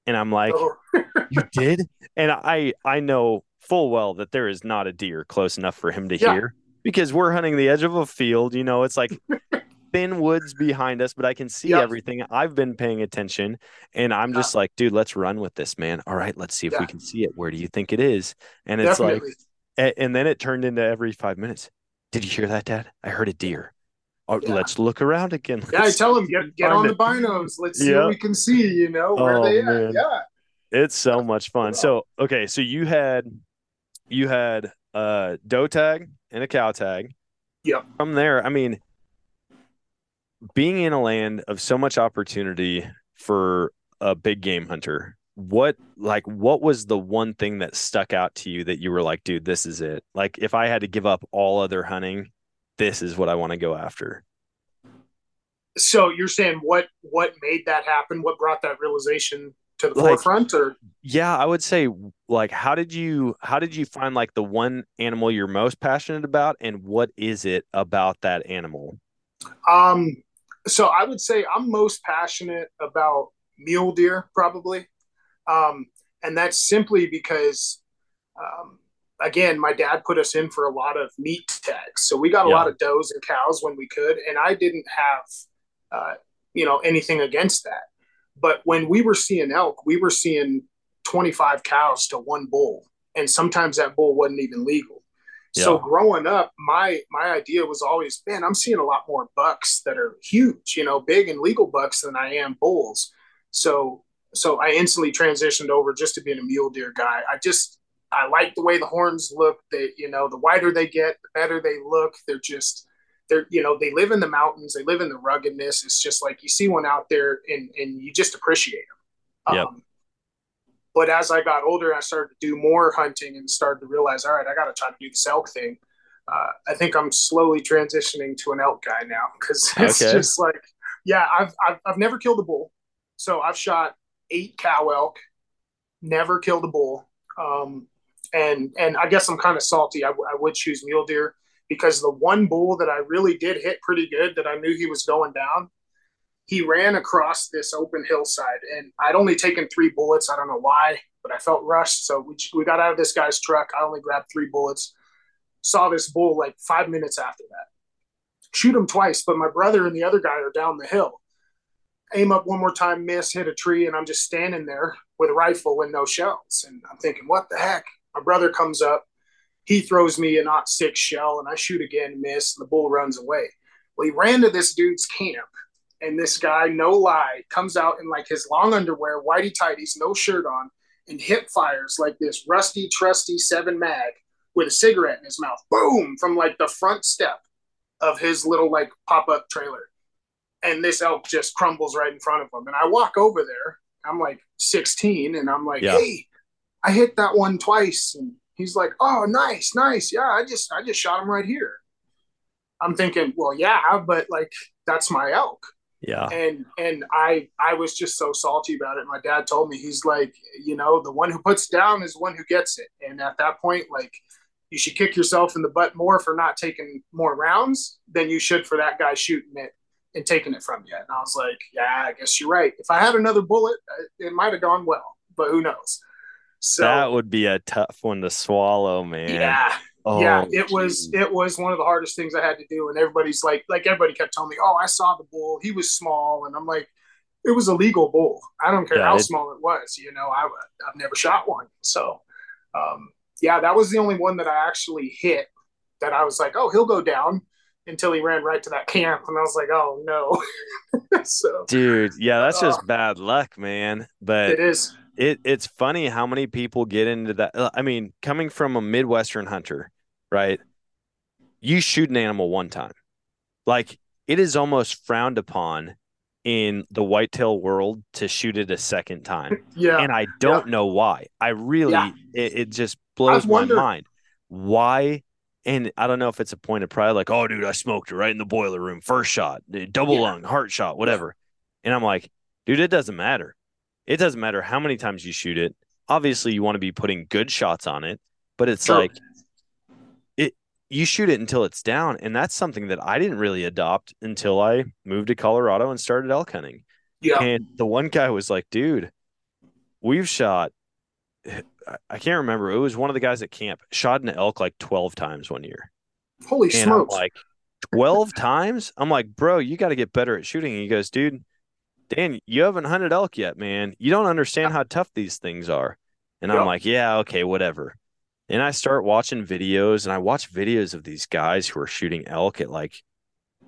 And I'm like, Oh, You did? And I I know full well that there is not a deer close enough for him to Yeah. hear. because we're hunting the edge of a field. You know, it's like thin woods behind us, but I can see Yep. everything. I've been paying attention, and I'm just like, dude, let's run with this, man. All right, let's see if we can see it. Where do you think it is? And it's Definitely. like, and then it turned into every five minutes. Did you hear that, Dad? I heard a deer. Oh, Yeah. let's look around again. yeah, I tell him get get on it. the binos. Let's see Yeah. what we can see. You know where Oh, they man. at? Yeah. It's so much fun. So okay, so you had you had a doe tag and a cow tag. Yep. From there, I mean, being in a land of so much opportunity for a big game hunter, what like what was the one thing that stuck out to you that you were like, dude, this is it? Like if I had to give up all other hunting, this is what I want to go after. So you're saying what what made that happen? What brought that realization to the Like- forefront? Or Yeah, I would say like how did you how did you find like the one animal you're most passionate about and what is it about that animal? um, so I would say I'm most passionate about mule deer, probably, um, and that's simply because, um, again, my dad put us in for a lot of meat tags, so we got a Yeah. lot of does and cows when we could, and I didn't have, uh, you know, anything against that. But when we were seeing elk, we were seeing 25 cows to one bull, and sometimes that bull wasn't even legal. So growing up, my my idea was always, man, I'm seeing a lot more bucks that are huge, you know, big and legal bucks than I am bulls. So so I instantly transitioned over just to being a mule deer guy. I just I like the way the horns look. They, you know, the wider they get, the better they look. They're just they're you know they live in the mountains. They live in the ruggedness. It's just like you see one out there and and you just appreciate them. Yep. Um, but as I got older, I started to do more hunting and started to realize, all right, I got to try to do this elk thing. Uh, I think I'm slowly transitioning to an elk guy now because it's Okay. just like, yeah, I've, I've I've never killed a bull, so I've shot eight cow elk, never killed a bull, um, and and I guess I'm kind of salty. I, would choose mule deer because the one bull that I really did hit pretty good that I knew he was going down, he ran across this open hillside, and I'd only taken three bullets. I don't know why, but I felt rushed, so we we got out of this guy's truck. I only grabbed three bullets. Saw this bull like five minutes after that. Shoot him twice, but my brother and the other guy are down the hill. Aim up one more time, miss, hit a tree, and I'm just standing there with a rifle and no shells. And I'm thinking, what the heck? My brother comes up, he throws me a not six shell, and I shoot again, miss, and the bull runs away. Well, he ran to this dude's camp, and this guy, no lie, comes out in like his long underwear, whitey tighties, no shirt on, and hip fires like this rusty, trusty seven mag with a cigarette in his mouth. Boom! From like the front step of his little like pop up trailer. And this elk just crumbles right in front of him. And I walk over there. I'm like 16, and I'm like, Yeah. hey, I hit that one twice. And he's like, oh, nice, nice. Yeah, I just I just shot him right here. I'm thinking, well, yeah, but like that's my elk Yeah. and and I I was just so salty about it. My dad told me he's like, you know, the one who puts down is the one who gets it. And at that point, like, you should kick yourself in the butt more for not taking more rounds than you should for that guy shooting it and taking it from you. And I was like, yeah, I guess you're right. If I had another bullet, uh, it might have gone well, but who knows? So that would be a tough one to swallow, man. yeah, Oh, yeah, it was it was one of the hardest things I had to do, and everybody's like, like everybody kept telling me, "Oh, I saw the bull. He was small," and I'm like, "It was a legal bull. I don't care Yeah, how it- small it was. You know, I I've never shot one, so um, yeah, that was the only one that I actually hit. That I was like, "Oh, he'll go down," until he ran right to that camp, and I was like, "Oh no!" so Dude, yeah, that's just Oh. bad luck, man. But it is, it it's funny how many people get into that. uh, I mean, coming from a Midwestern hunter, right? You shoot an animal one time. Like it is almost frowned upon in the whitetail world to shoot it a second time. yeah, And I don't know why. I really Yeah. it, it just blows my mind. Why? And I don't know if it's a point of pride, like, oh dude, I smoked it right in the boiler room, first shot, double Yeah. lung, heart shot, whatever. And I'm like, dude, it doesn't matter. It doesn't matter how many times you shoot it. Obviously, you want to be putting good shots on it, but it's True. like it you shoot it until it's down. And that's something that I didn't really adopt until I moved to Colorado and started elk hunting. yeah, And the one guy was like, dude, we've shot, I- I can't remember. It was one of the guys at camp, shot an elk like 12 times one year. Holy and smokes! I'm like, 12 times? I'm like, bro, you got to get better at shooting. And he goes, dude, Dan, you haven't hunted elk yet, man. You don't understand how tough these things are. And I'm like, yeah, okay, whatever. And I start watching videos and I watch videos of these guys who are shooting elk at like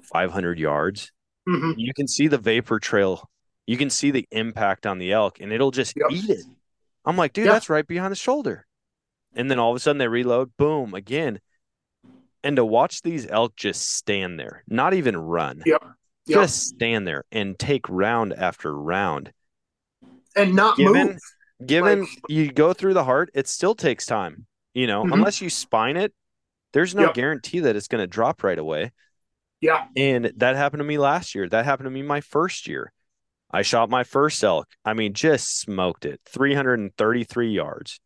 500 yards. Mhm. You can see the vapor trail. You can see the impact on the elk and it'll just Yep. eat it. I'm like, dude, Yeah. that's right behind the shoulder. And then all of a sudden they reload, boom, again. And to watch these elk just stand there, not even run, Yep. Yep. just stand there and take round after round. and not Given move. given Like- you go through the heart, it still takes time. You know, Mhm. unless you spine it, there's no Yep. guarantee that it's going to drop right away. Yeah. And that happened to me last year. That happened to me my first year. I shot my first elk. I mean, just smoked it. 333 yards.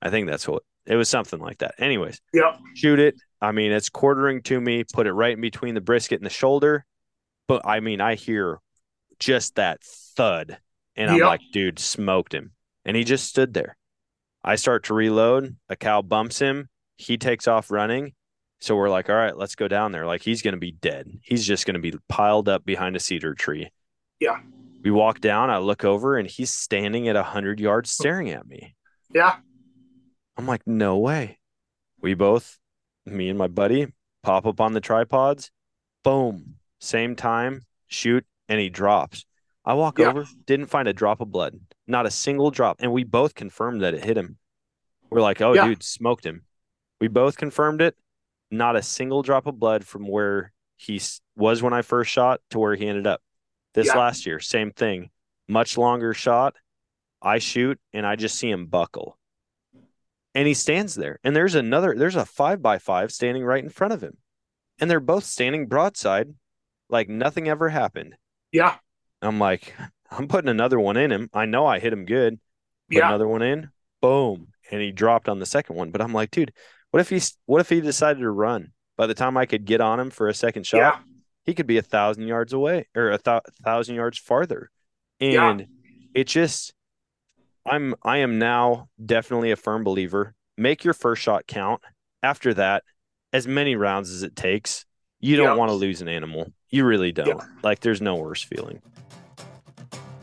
I think that's what it was something like that. Anyways, Yep. shoot it. I mean, it's quartering to me, put it right in between the brisket and the shoulder. But I mean, I hear just that thud. And I'm like, dude, smoked him. And he just stood there. I start to reload. A cow bumps him. He takes off running. So we're like, all right, let's go down there. Like he's going to be dead. He's just going to be piled up behind a cedar tree. Yeah. We walk down. I look over and he's standing at a 100 yards staring at me. Yeah. I'm like, no way. We both, me and my buddy, pop up on the tripods. Boom. Same time, shoot, and he drops. I walk Yeah. over, didn't find a drop of blood, not a single drop. And we both confirmed that it hit him. We're like, oh, Yeah. dude, smoked him. We both confirmed it. Not a single drop of blood from where he was when I first shot to where he ended up. This Yeah. last year, same thing. Much longer shot. I shoot and I just see him buckle and he stands there and there's another there's a five by five standing right in front of him and they're both standing broadside like nothing ever happened. Yeah. i'm like i'm putting another one in him. I know i hit him good. Put Yeah. another one in. Boom. And he dropped on the second one. But i'm like dude what if he's what if he decided to run? By the time i could get on him for a second shot Yeah. he could be a thousand yards away or a thou- thousand yards farther. Yeah. and it just i'm i am now definitely a firm believer. Make your first shot count. After that as many rounds as it takes you don't Yeah. want to lose an animal you really don't Yeah. like there's no worse feeling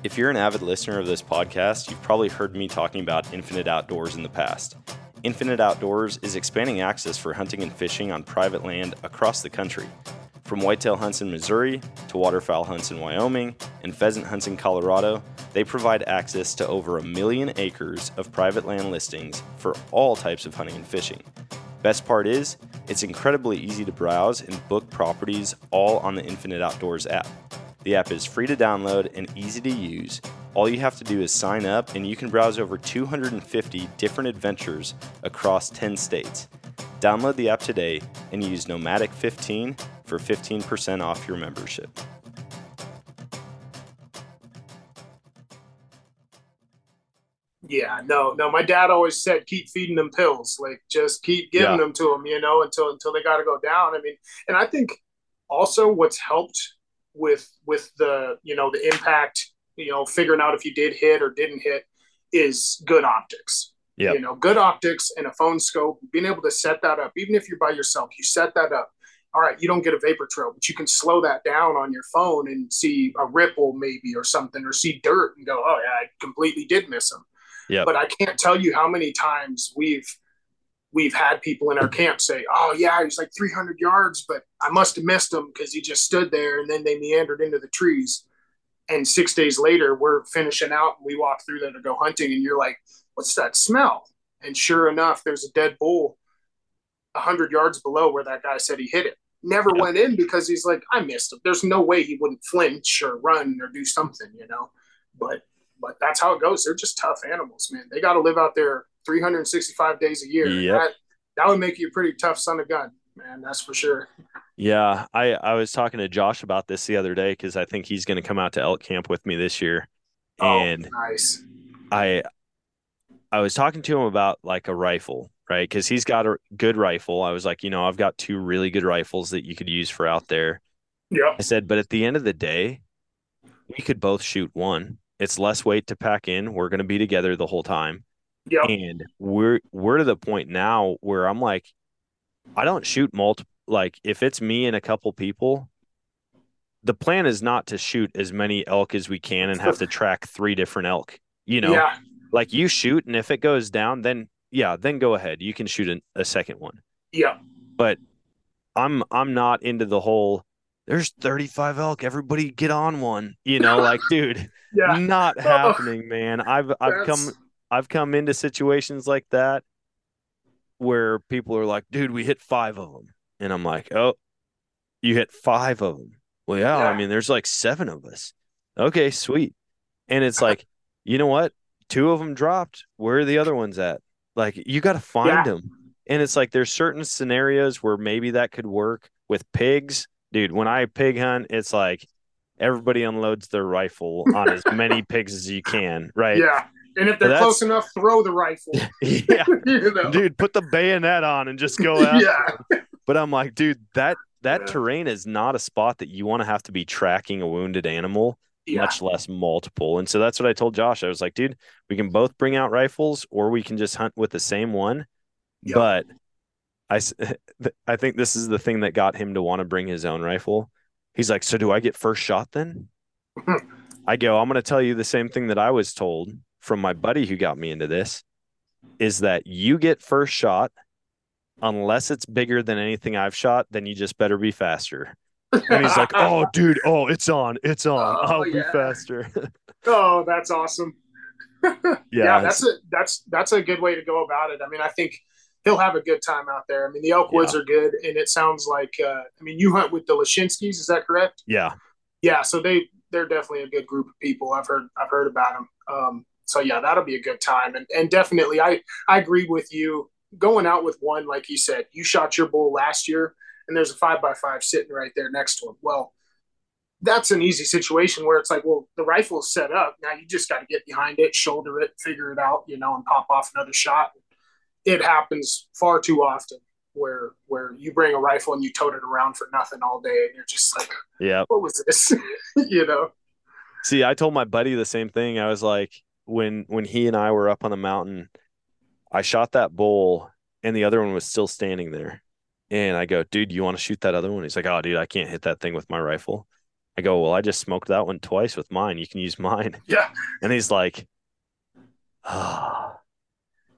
if you're an avid listener of this podcast you've probably heard me talking about infinite outdoors in the past infinite outdoors is expanding access for hunting and fishing on private land across the country from whitetail hunts in Missouri to waterfowl hunts in Wyoming and pheasant hunts in Colorado, they provide access to over a million acres of private land listings for all types of hunting and fishing. Best part is, it's incredibly easy to browse and book properties all on the Infinite Outdoors app. The app is free to download and easy to use. All you have to do is sign up, and you can browse over 250 different adventures across 10 states. Download the app today and use Nomadic15 for 15% off your membership. Yeah, no, no. My dad always said, keep feeding them pills. Like, just keep giving Yeah. them to them, you know, until until they got to go down. I mean, and I think also what's helped with with the you know the impact, you know, figuring out if you did hit or didn't hit, is good optics. Yep. You know, good optics and a phone scope, being able to set that up, even if you're by yourself, you set that up. All right, you don't get a vapor trail, but you can slow that down on your phone and see a ripple maybe or something, or see dirt and go, oh yeah, I completely did miss them Yep. but I can't tell you how many times we've we've had people in our mm-hmm. camp say, "Oh yeah, he's like 300 yards, but I must have missed him because he just stood there and then they meandered into the trees." And six days later, we're finishing out and we walk through there to go hunting, and you're like, "What's that smell?" And sure enough, there's a dead bull a hundred yards below where that guy said he hit it. Never Yep. went in because he's like, "I missed him." There's no way he wouldn't flinch or run or do something, you know. But but that's how it goes. They're just tough animals, man. They got to live out there 365 days a year. Yep. That, that would make you a pretty tough son of gun, man. That's for sure. Yeah, I I was talking to Josh about this the other day because I think he's going to come out to elk camp with me this year, oh, and oh, nice. I I was talking to him about like a rifle, right? Because he's got a good rifle. I was like, you know, I've got two really good rifles that you could use for out there. Yep. I said, but at the end of the day, we could both shoot one. It's less weight to pack in. We're going to be together the whole time. Yep. and we're we're to the point now where I'm like, I don't shoot multiple. like if it's me and a couple people, the plan is not to shoot as many elk as we can and have to track three different elk. You know, Yeah. like you shoot, and if it goes down, then yeah, then go ahead. You can shoot an, a second one. Yeah. But I'm I'm not into the whole. There's 35 elk. Everybody get on one. You know, like dude, Yeah. not oh. happening, man. I've I've come I've come into situations like that where people are like, dude, we hit five of them. And I'm like, oh, you hit five of them. Well, yeah, I mean, there's like seven of us. Okay, sweet. And it's like, you know what? Two of them dropped. Where are the other ones at? Like, you got to find Yeah. them. And it's like, there's certain scenarios where maybe that could work with pigs. Dude, when I pig hunt, it's like everybody unloads their rifle on as many pigs as you can, right? Yeah. And if they're close enough, throw the rifle. yeah. you know? Dude, put the bayonet on and just go out. yeah. But I'm like, dude, that that Yeah. terrain is not a spot that you want to have to be tracking a wounded animal, Yeah. much less multiple. And so that's what I told Josh. I was like, dude, we can both bring out rifles or we can just hunt with the same one. Yep. But I I think this is the thing that got him to want to bring his own rifle. He's like, "So do I get first shot then?" I go, "I'm going to tell you the same thing that I was told from my buddy who got me into this is that you get first shot unless it's bigger than anything I've shot, then you just better be faster." And he's like, "Oh, dude, oh, it's on. It's on. Oh, I'll be faster." oh, that's awesome. yeah, yeah, that's a that's that's a good way to go about it. I mean, I think he'll have a good time out there. I mean, the elk woods are good, and it sounds like uh, I mean, you hunt with the Lashinskis, is that correct? yeah. Yeah, so they they're definitely a good group of people. I've heard I've heard about them. Um, so yeah, that'll be a good time, and and definitely I I agree with you. Going out with one, like you said, you shot your bull last year, and there's a five by five sitting right there next to him. Well, that's an easy situation where it's like, well, the rifle's set up. Now you just got to get behind it, shoulder it, figure it out, you know, and pop off another shot. It happens far too often where where you bring a rifle and you tote it around for nothing all day, and you're just like, Yeah. what was this? you know? See, I told my buddy the same thing. I was like, when when he and I were up on the mountain, I shot that bull and the other one was still standing there. And I go, dude, you want to shoot that other one? He's like, oh, dude, I can't hit that thing with my rifle. I go, well, I just smoked that one twice with mine. You can use mine. Yeah. And he's like, ah,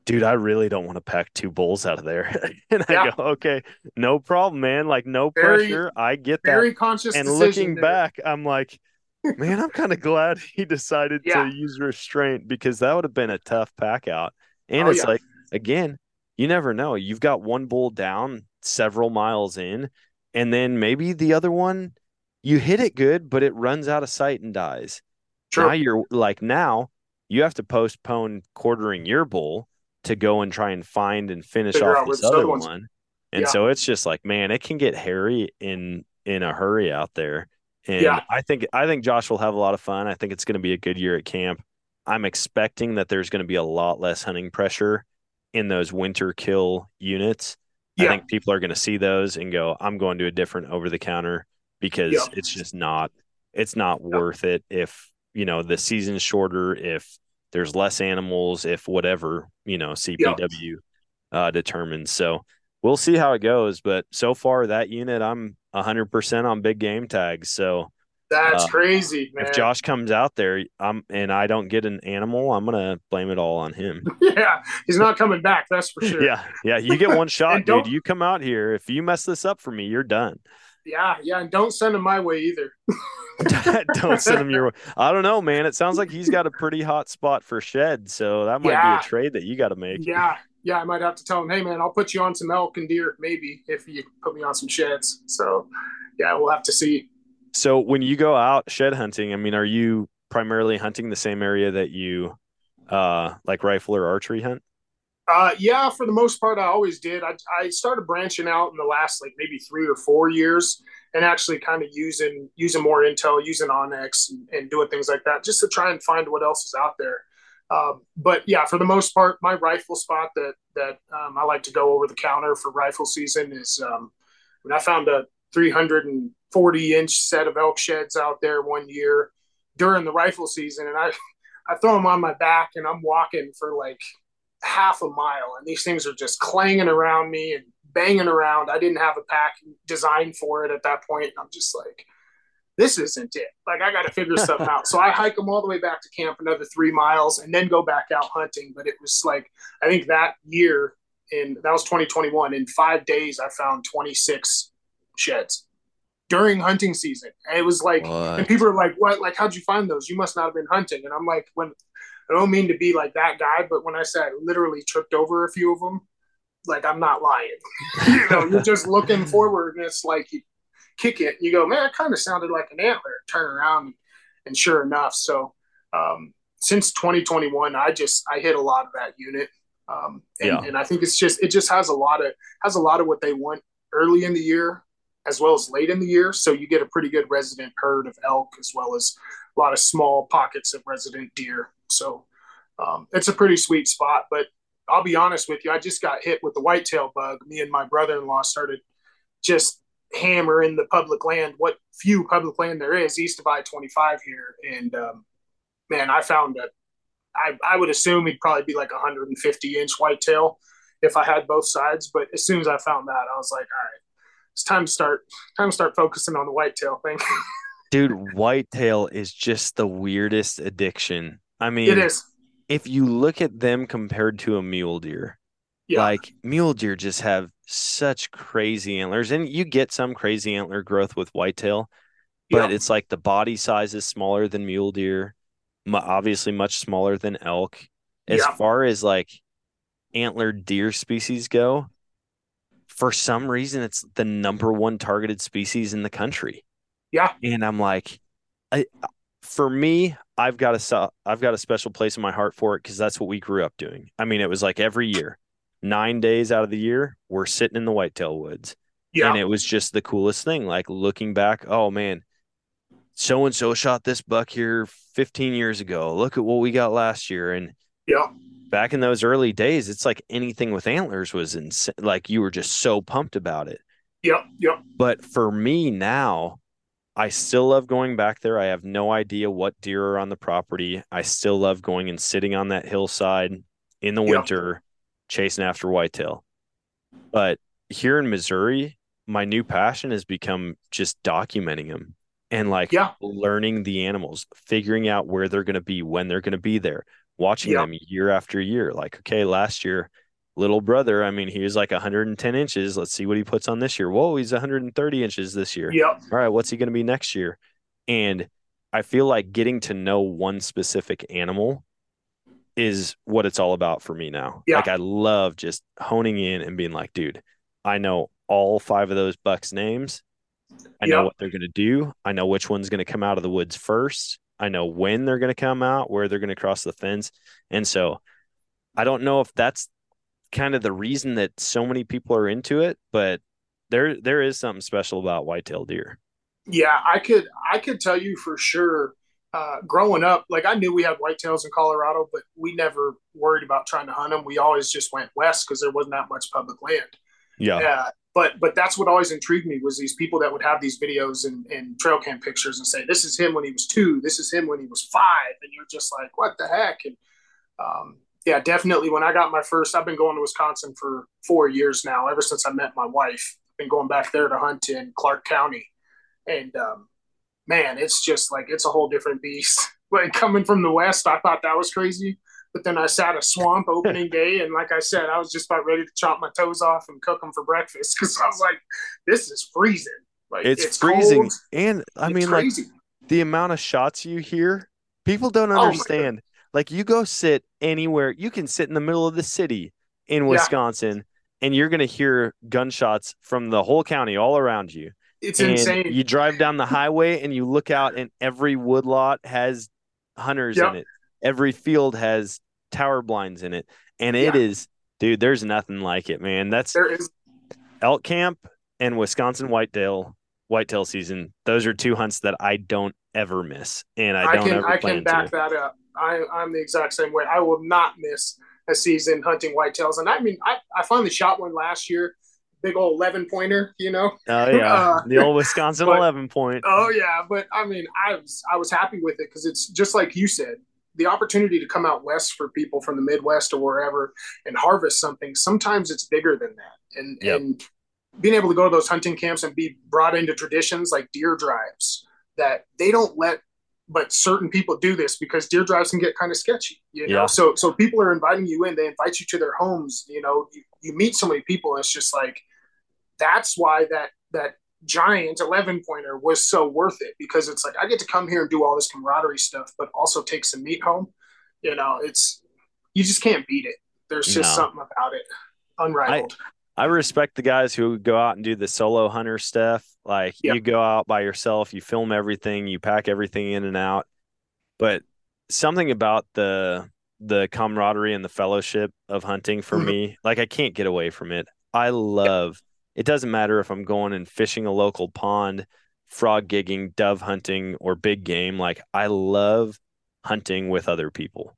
dude, I really don't want to pack two bulls out of there. and I Yeah. go, okay, no problem, man. Like, no Very- pressure. I get that Very conscious and looking there. back, I'm like, man, I'm kind of glad he decided Yeah. to use restraint because that would have been a tough pack out. And Oh, it's yeah. like, again, you never know. You've got one bull down several miles in, and then maybe the other one, you hit it good, but it runs out of sight and dies. True. Now you're like, now you have to postpone quartering your bull to go and try and find and finish Figure off this other other one's- one. And Yeah. so it's just like, man, it can get hairy in in a hurry out there. And Yeah. I think I think Josh will have a lot of fun. I think it's going to be a good year at camp. I'm expecting that there's going to be a lot less hunting pressure in those winter kill units. Yeah. I think people are going to see those and go, I'm going to a different over the counter because Yeah. it's just not it's not worth it if, you know, the season's shorter, if there's less animals, if whatever, you know, CPW uh determines. So we'll see how it goes. But so far that unit I'm hundred percent on big game tags. So That's Uh, crazy, man. if Josh comes out there, I'm and I don't get an animal, I'm gonna blame it all on him. yeah, he's not coming back. That's for sure. Yeah, yeah. You get one shot, dude. You come out here. If you mess this up for me, you're done. Yeah, yeah. And don't send him my way either. don't send him your way. I don't know, man. It sounds like he's got a pretty hot spot for shed, so that might Yeah. be a trade that you got to make. Yeah, yeah. I might have to tell him, hey, man, I'll put you on some elk and deer, maybe if you put me on some sheds. So, yeah, we'll have to see. So when you go out shed hunting, I mean, are you primarily hunting the same area that you uh like rifle or archery hunt? Uh, yeah, for the most part, I always did. I, I started branching out in the last like maybe three or four years, and actually kind of using using more intel, using onX, and, and doing things like that, just to try and find what else is out there. Um, but yeah, for the most part, my rifle spot that that um, I like to go over the counter for rifle season is um, when I found a 340 inch set of elk sheds out there one year during the rifle season, and I I throw them on my back and I'm walking for like half a mile and these things are just clanging around me and banging around. I didn't have a pack designed for it at that point. I'm just like, this isn't it. Like I got to figure stuff out. So I hike them all the way back to camp, another three miles, and then go back out hunting. But it was like I think that year in that was 2021. In five days, I found 26 sheds during hunting season. And it was like, What? and people are like, "What? Like, how'd you find those? You must not have been hunting." And I'm like, when I don't mean to be like that guy, but when I said I literally tripped over a few of them, like I'm not lying. you know, you're just looking forward, and it's like you kick it. You go, man, it kind of sounded like an antler. Turn around, and sure enough, so um, since 2021, I just I hit a lot of that unit, um, and, Yeah. and I think it's just it just has a lot of has a lot of what they want early in the year as well as late in the year. So you get a pretty good resident herd of elk as well as a lot of small pockets of resident deer. So um, it's a pretty sweet spot. But I'll be honest with you, I just got hit with the whitetail bug. Me and my brother in law started just hammering the public land, what few public land there is east of I 25 here. And um, man, I found that I, I would assume he'd probably be like a 150 inch whitetail if I had both sides. But as soon as I found that, I was like, all right, it's time to start time to start focusing on the whitetail thing. Dude, whitetail is just the weirdest addiction. I mean, it is. if you look at them compared to a mule deer, Yeah. like mule deer just have such crazy antlers, and you get some crazy antler growth with whitetail, but yeah. it's like the body size is smaller than mule deer, obviously much smaller than elk. As Yeah. far as like antlered deer species go, for some reason, it's the number one targeted species in the country. Yeah. And I'm like, I, for me, I've got a I've got a special place in my heart for it because that's what we grew up doing. I mean, it was like every year, nine days out of the year, we're sitting in the whitetail woods, yeah. and it was just the coolest thing. Like looking back, oh man, so and so shot this buck here 15 years ago. Look at what we got last year, and yeah. back in those early days, it's like anything with antlers was insane. Like you were just so pumped about it. Yep. Yep. But for me now, I still love going back there. I have no idea what deer are on the property. I still love going and sitting on that hillside in the Yeah. winter, chasing after whitetail. But here in Missouri, my new passion has become just documenting them and like Yeah. learning the animals, figuring out where they're going to be, when they're going to be there, watching Yeah. them year after year. Like, okay, last year, little brother, I mean, he was like 110 inches. Let's see what he puts on this year. Whoa, he's 130 inches this year. Yep. All right, what's he going to be next year? And I feel like getting to know one specific animal is what it's all about for me now. Yeah. Like I love just honing in and being like, dude, I know all five of those bucks names. I know what they're going to do. I know which one's going to come out of the woods first. I know when they're going to come out, where they're going to cross the fence. And so I don't know if that's kind of the reason that so many people are into it, but there there is something special about whitetail deer. Yeah, I could I could tell you for sure. Uh, growing up, like I knew we had whitetails in Colorado, but we never worried about trying to hunt them. We always just went west because there wasn't that much public land. Yeah. Yeah, but but that's what always intrigued me was these people that would have these videos and, and trail cam pictures and say this is him when he was two, this is him when he was five, and you're just like what the heck? And um, yeah, definitely. When I got my first, I've been going to Wisconsin for four years now. Ever since I met my wife, been going back there to hunt in Clark County, and um, man, it's just like it's a whole different beast. Like coming from the west, I thought that was crazy. But then I sat a swamp opening day, and like I said, I was just about ready to chop my toes off and cook them for breakfast because I was like, "This is freezing. Like It's, freezing. cold, And I it's mean, like the amount of shots you hear, people don't Oh, understand. Like you go sit anywhere, you can sit in the middle of the city in Yeah. Wisconsin, and you're gonna hear gunshots from the whole county all around you. it's and insane. you drive down the highway and you look out, and every woodlot has hunters Yep. in it. Every field has tower blinds in it, and it Yeah. is, dude. There's nothing like it, man. That's there is elk camp and Wisconsin whitetail whitetail season. Those are two hunts that I don't ever miss, and I I, don't can ever I plan can back to. that up. I, I'm the exact same way. I will not miss a season hunting whitetails. And I mean, I, I finally shot one last year, big old 11 pointer, you know? Oh yeah, Uh, the old Wisconsin but- eleven point. Oh yeah. But I mean, I was, I was happy with it because it's just like you said, the opportunity to come out west for people from the Midwest or wherever and harvest something. Sometimes it's bigger than that. and Yep. and being able to go to those hunting camps and be brought into traditions like deer drives that they don't let but certain people do this because deer drives can get kind of sketchy you know? Yeah. so so people are inviting you in they invite you to their homes you know? You, you meet so many people and it's just like that's why that that giant 11 pointer was so worth it because it's like i get to come here and do all this camaraderie stuff but also take some meat home you know? It's you just can't beat it. There's just No. something about it unrivaled. I respect the guys who go out and do the solo hunter stuff. Like you go out by yourself, you film everything, you pack everything in and out. But something about the the camaraderie and the fellowship of hunting for Mhm. me, like I can't get away from it. I love it doesn't matter if I'm going and fishing a local pond, frog gigging, dove hunting, or big game. Like I love hunting with other people.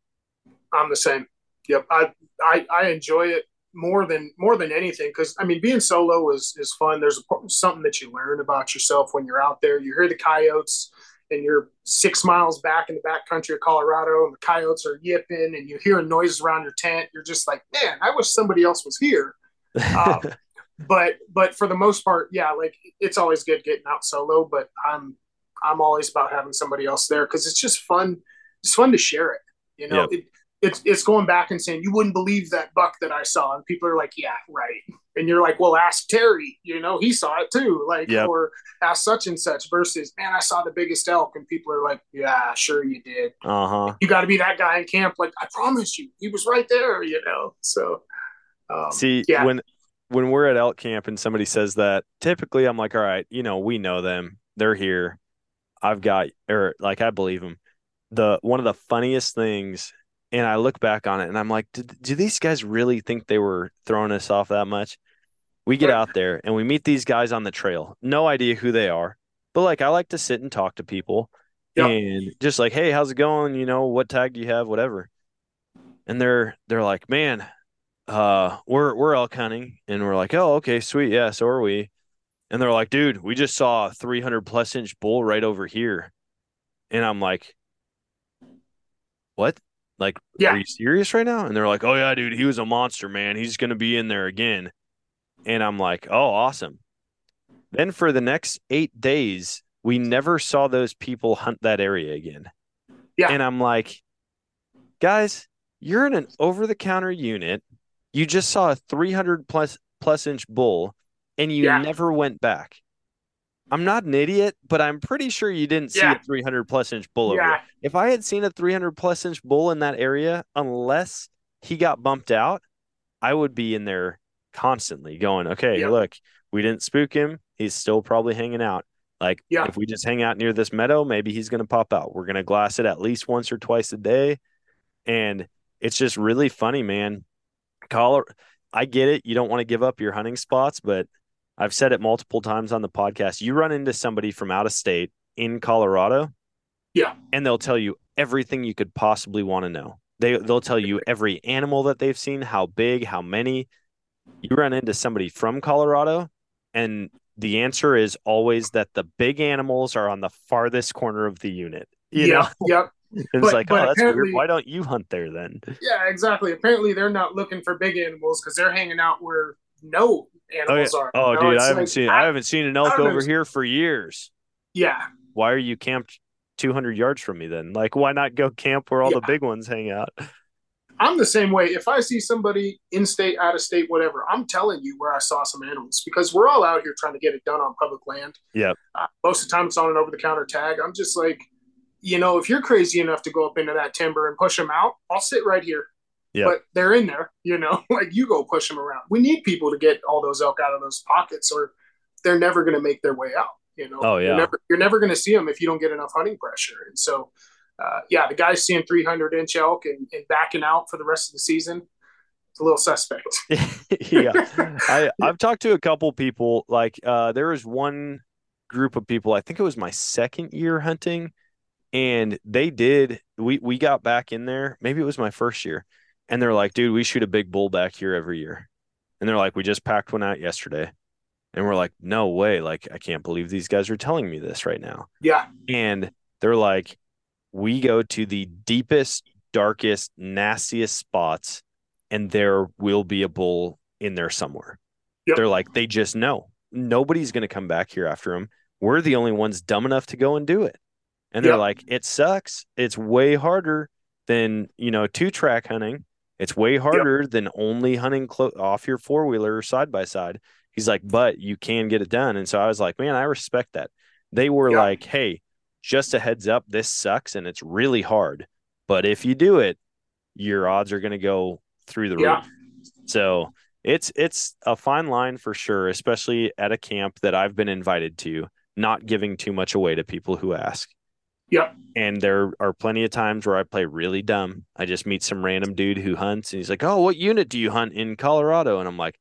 I'm the same. Yep. I I, I enjoy it more than more than anything because I mean being solo is is fun. There's a, something that you learn about yourself when you're out there. You hear the coyotes and you're six miles back in the back country of Colorado and the coyotes are yipping and you hear noises around your tent. You're just like, man, I wish somebody else was here. Uh, but but for the most part, yeah, like it's always good getting out solo. But I'm I'm always about having somebody else there because it's just fun. It's fun to share it. You know, Yep. it, it's it's going back and saying you wouldn't believe that buck that I saw, and people are like, yeah, right. And you're like, well, ask Terry. You know, he saw it too. Like, Yep. or ask such and such. Versus, man, I saw the biggest elk, and people are like, yeah, sure you did. uh-huh. You got to be that guy in camp. Like, I promise you, he was right there. You know, so. Um, See, yeah. when when we're at elk camp and somebody says that, typically I'm like, all right, you know, we know them. They're here. I've got or like I believe them. The one of the funniest things and I look back on it and I'm like, do, do these guys really think they were throwing us off that much? We get out there and we meet these guys on the trail. No idea who they are. But like I like to sit and talk to people Yep. and just like, hey, how's it going? You know, what tag do you have? Whatever. And they're they're like, man, uh, we're we're elk hunting, and we're like, oh, okay, sweet, yeah, so are we. And they're like, dude, we just saw a 300 plus inch bull right over here, and I'm like, what? Like, Yeah. are you serious right now? And they're like, oh yeah, dude, he was a monster, man. He's gonna be in there again. And I'm like, oh, awesome. Then for the next eight days, we never saw those people hunt that area again. Yeah. And I'm like, guys, you're in an over the counter unit. You just saw a 300 plus plus inch bull and you Yeah. never went back. I'm not an idiot, but I'm pretty sure you didn't see Yeah. a 300 plus inch bull over Yeah. there. If I had seen a 300 plus inch bull in that area, unless he got bumped out, I would be in there constantly going, okay, Yeah. look, we didn't spook him. He's still probably hanging out. Like, Yeah. if we just hang out near this meadow, maybe he's going to pop out. We're going to glass it at least once or twice a day. And it's just really funny, man. Color, I get it. You don't want to give up your hunting spots, but I've said it multiple times on the podcast. You run into somebody from out of state in Colorado, Yeah. and they'll tell you everything you could possibly want to know. They they'll tell you every animal that they've seen, how big, how many. You run into somebody from Colorado, and the answer is always that the big animals are on the farthest corner of the unit. You know, yeah. Yep. it's But- like, but oh, that's weird. Why don't you hunt there then? Yeah, exactly. Apparently, they're not looking for big animals because they're hanging out where no animals are. Oh, You know, dude, it's I haven't like, seen I haven't seen an elk over here for years. Yeah, Why are you camped 200 yards from me then? Like, why not go camp where all the big ones hang out? I'm the same way. If I see somebody in state, out of state, whatever, I'm telling you where I saw some animals because we're all out here trying to get it done on public land. Yeah. Uh, most of the time, it's on an over the counter tag. I'm just like, you know, if you're crazy enough to go up into that timber and push them out, I'll sit right here. Yep. But they're in there, you know, like you go push them around. We need people to get all those elk out of those pockets, or they're never going to make their way out. You know, Oh, yeah. you're never, you're never going to see them if you don't get enough hunting pressure. And so, uh, yeah, the guy's seeing 300 inch elk and, and backing out for the rest of the season. It's a little suspect. yeah. I I've talked to a couple people like uh there was one group of people, I think it was my second year hunting and they did we we got back in there, maybe it was my first year. And they're like, "Dude, we shoot a big bull back here every year." And they're like, "We just packed one out yesterday." And we're like, "No way. Like I can't believe these guys are telling me this right now." Yeah, and they're like, we go to the deepest, darkest, nastiest spots, and there will be a bull in there somewhere. Yep. They're like, they just know nobody's going to come back here after them. We're the only ones dumb enough to go and do it. And they're Yep. like, it sucks. It's way harder than, you know, two track hunting. It's way harder than only hunting clo- off your four wheeler side by side. He's like, but you can get it done. And so I was like, man, I respect that. They were Yep. like, hey, just a heads up, this sucks and it's really hard. But if you do it, your odds are going to go through the Yeah. roof. So it's it's a fine line for sure, especially at a camp that I've been invited to, not giving too much away to people who ask. Yep. And there are plenty of times where I play really dumb. I just meet some random dude who hunts, and he's like, "Oh, what unit do you hunt in Colorado?" And I'm like,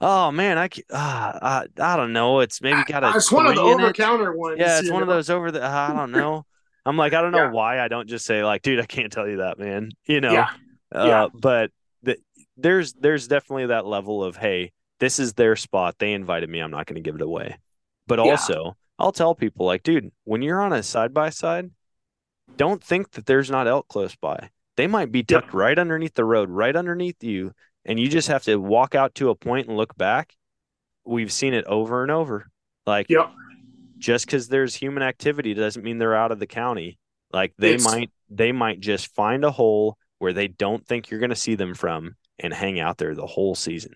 "Oh man, I ah, I, I don't know. It's maybe got a It's one of the over it." counter ones. Yeah, it's one of those over the. I don't know. I'm like, I don't know Yeah. why I don't just say like, dude, I can't tell you that, man. You know. Yeah. Uh, Yeah. But the, there's there's definitely that level of hey, this is their spot. They invited me. I'm not going to give it away. But Yeah. also, I'll tell people like, dude, when you're on a side by side, don't think that there's not elk close by. They might be Yep. tucked right underneath the road, right underneath you, and you just have to walk out to a point and look back. We've seen it over and over. Like Yep. just because there's human activity doesn't mean they're out of the county. Like they It's- might they might just find a hole where they don't think you're going to see them from and hang out there the whole season.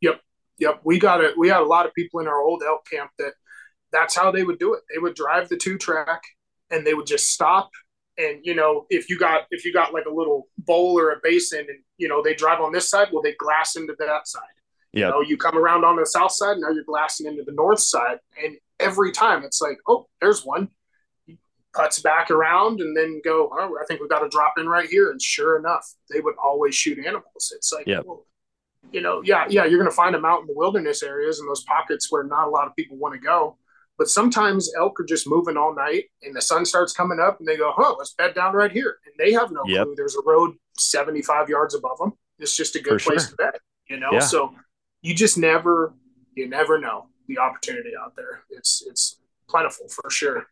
Yep, yep, we got it. We had a lot of people in our old elk camp that that's how they would do it. They would drive the two track and they would just stop. And you know, if you got if you got like a little bowl or a basin, and you know they drive on this side, well, they glass into that side. Yeah. You know, you come around on the south side, now you're glassing into the north side, and every time it's like, oh, there's one. He cuts back around and then go. Oh, I think we've got to drop in right here. And sure enough, they would always shoot animals. It's like, Yep. well, you know, yeah, yeah, you're going to find them out in the wilderness areas and those pockets where not a lot of people want to go. But sometimes elk are just moving all night and the sun starts coming up and they go, huh, let's bed down right here. And they have no Yep. clue. There's a road 75 yards above them. It's just a good For place sure. to bed, you know? Yeah. So you just never, you never know the opportunity out there. It's, it's plentiful for sure.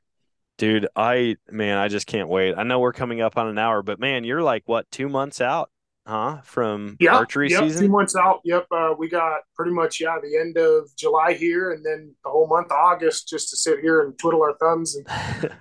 Dude, I man, I just can't wait. I know we're coming up on an hour, but man, you're like what, 2 months out, huh, from Yeah, archery yep, season? Two months out. Yep. Uh, we got pretty much yeah the end of July here, and then the whole month of August just to sit here and twiddle our thumbs and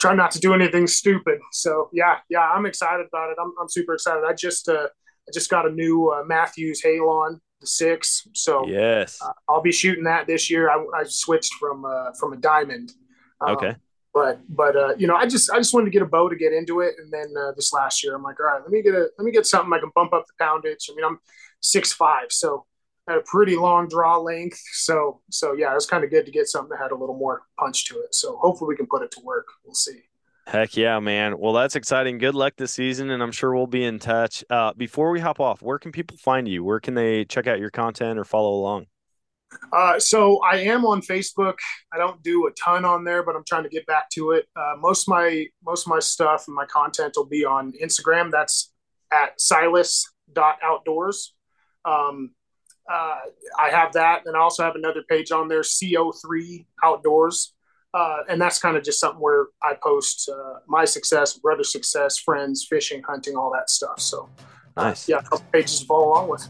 try not to do anything stupid. So yeah, yeah, I'm excited about it. I'm, I'm super excited. I just uh, I just got a new uh, Mathews Halon the six, so yes. uh, I'll be shooting that this year. I, I switched from uh, from a diamond. Um, Okay. But but uh, you know, I just I just wanted to get a bow to get into it, and then uh, this last year, I'm like, all right, let me get a let me get something I can bump up the poundage. I mean, I'm six five, so I had a pretty long draw length. So so yeah, it was kind of good to get something that had a little more punch to it. So hopefully we can put it to work. We'll see. Heck yeah, man. Well, that's exciting. Good luck this season, and I'm sure we'll be in touch. Uh, before we hop off, where can people find you? Where can they check out your content or follow along? Uh, so I am on Facebook. I don't do a ton on there, but I'm trying to get back to it. Uh, most of my most of my stuff and my content will be on Instagram. That's at silas.outdoors. Um, uh, I have that, and I also have another page on there, CO3 Outdoors, uh, and that's kind of just something where I post uh, my success, brother success, friends, fishing, hunting, all that stuff. So, Nice. yeah, a couple pages to follow along with.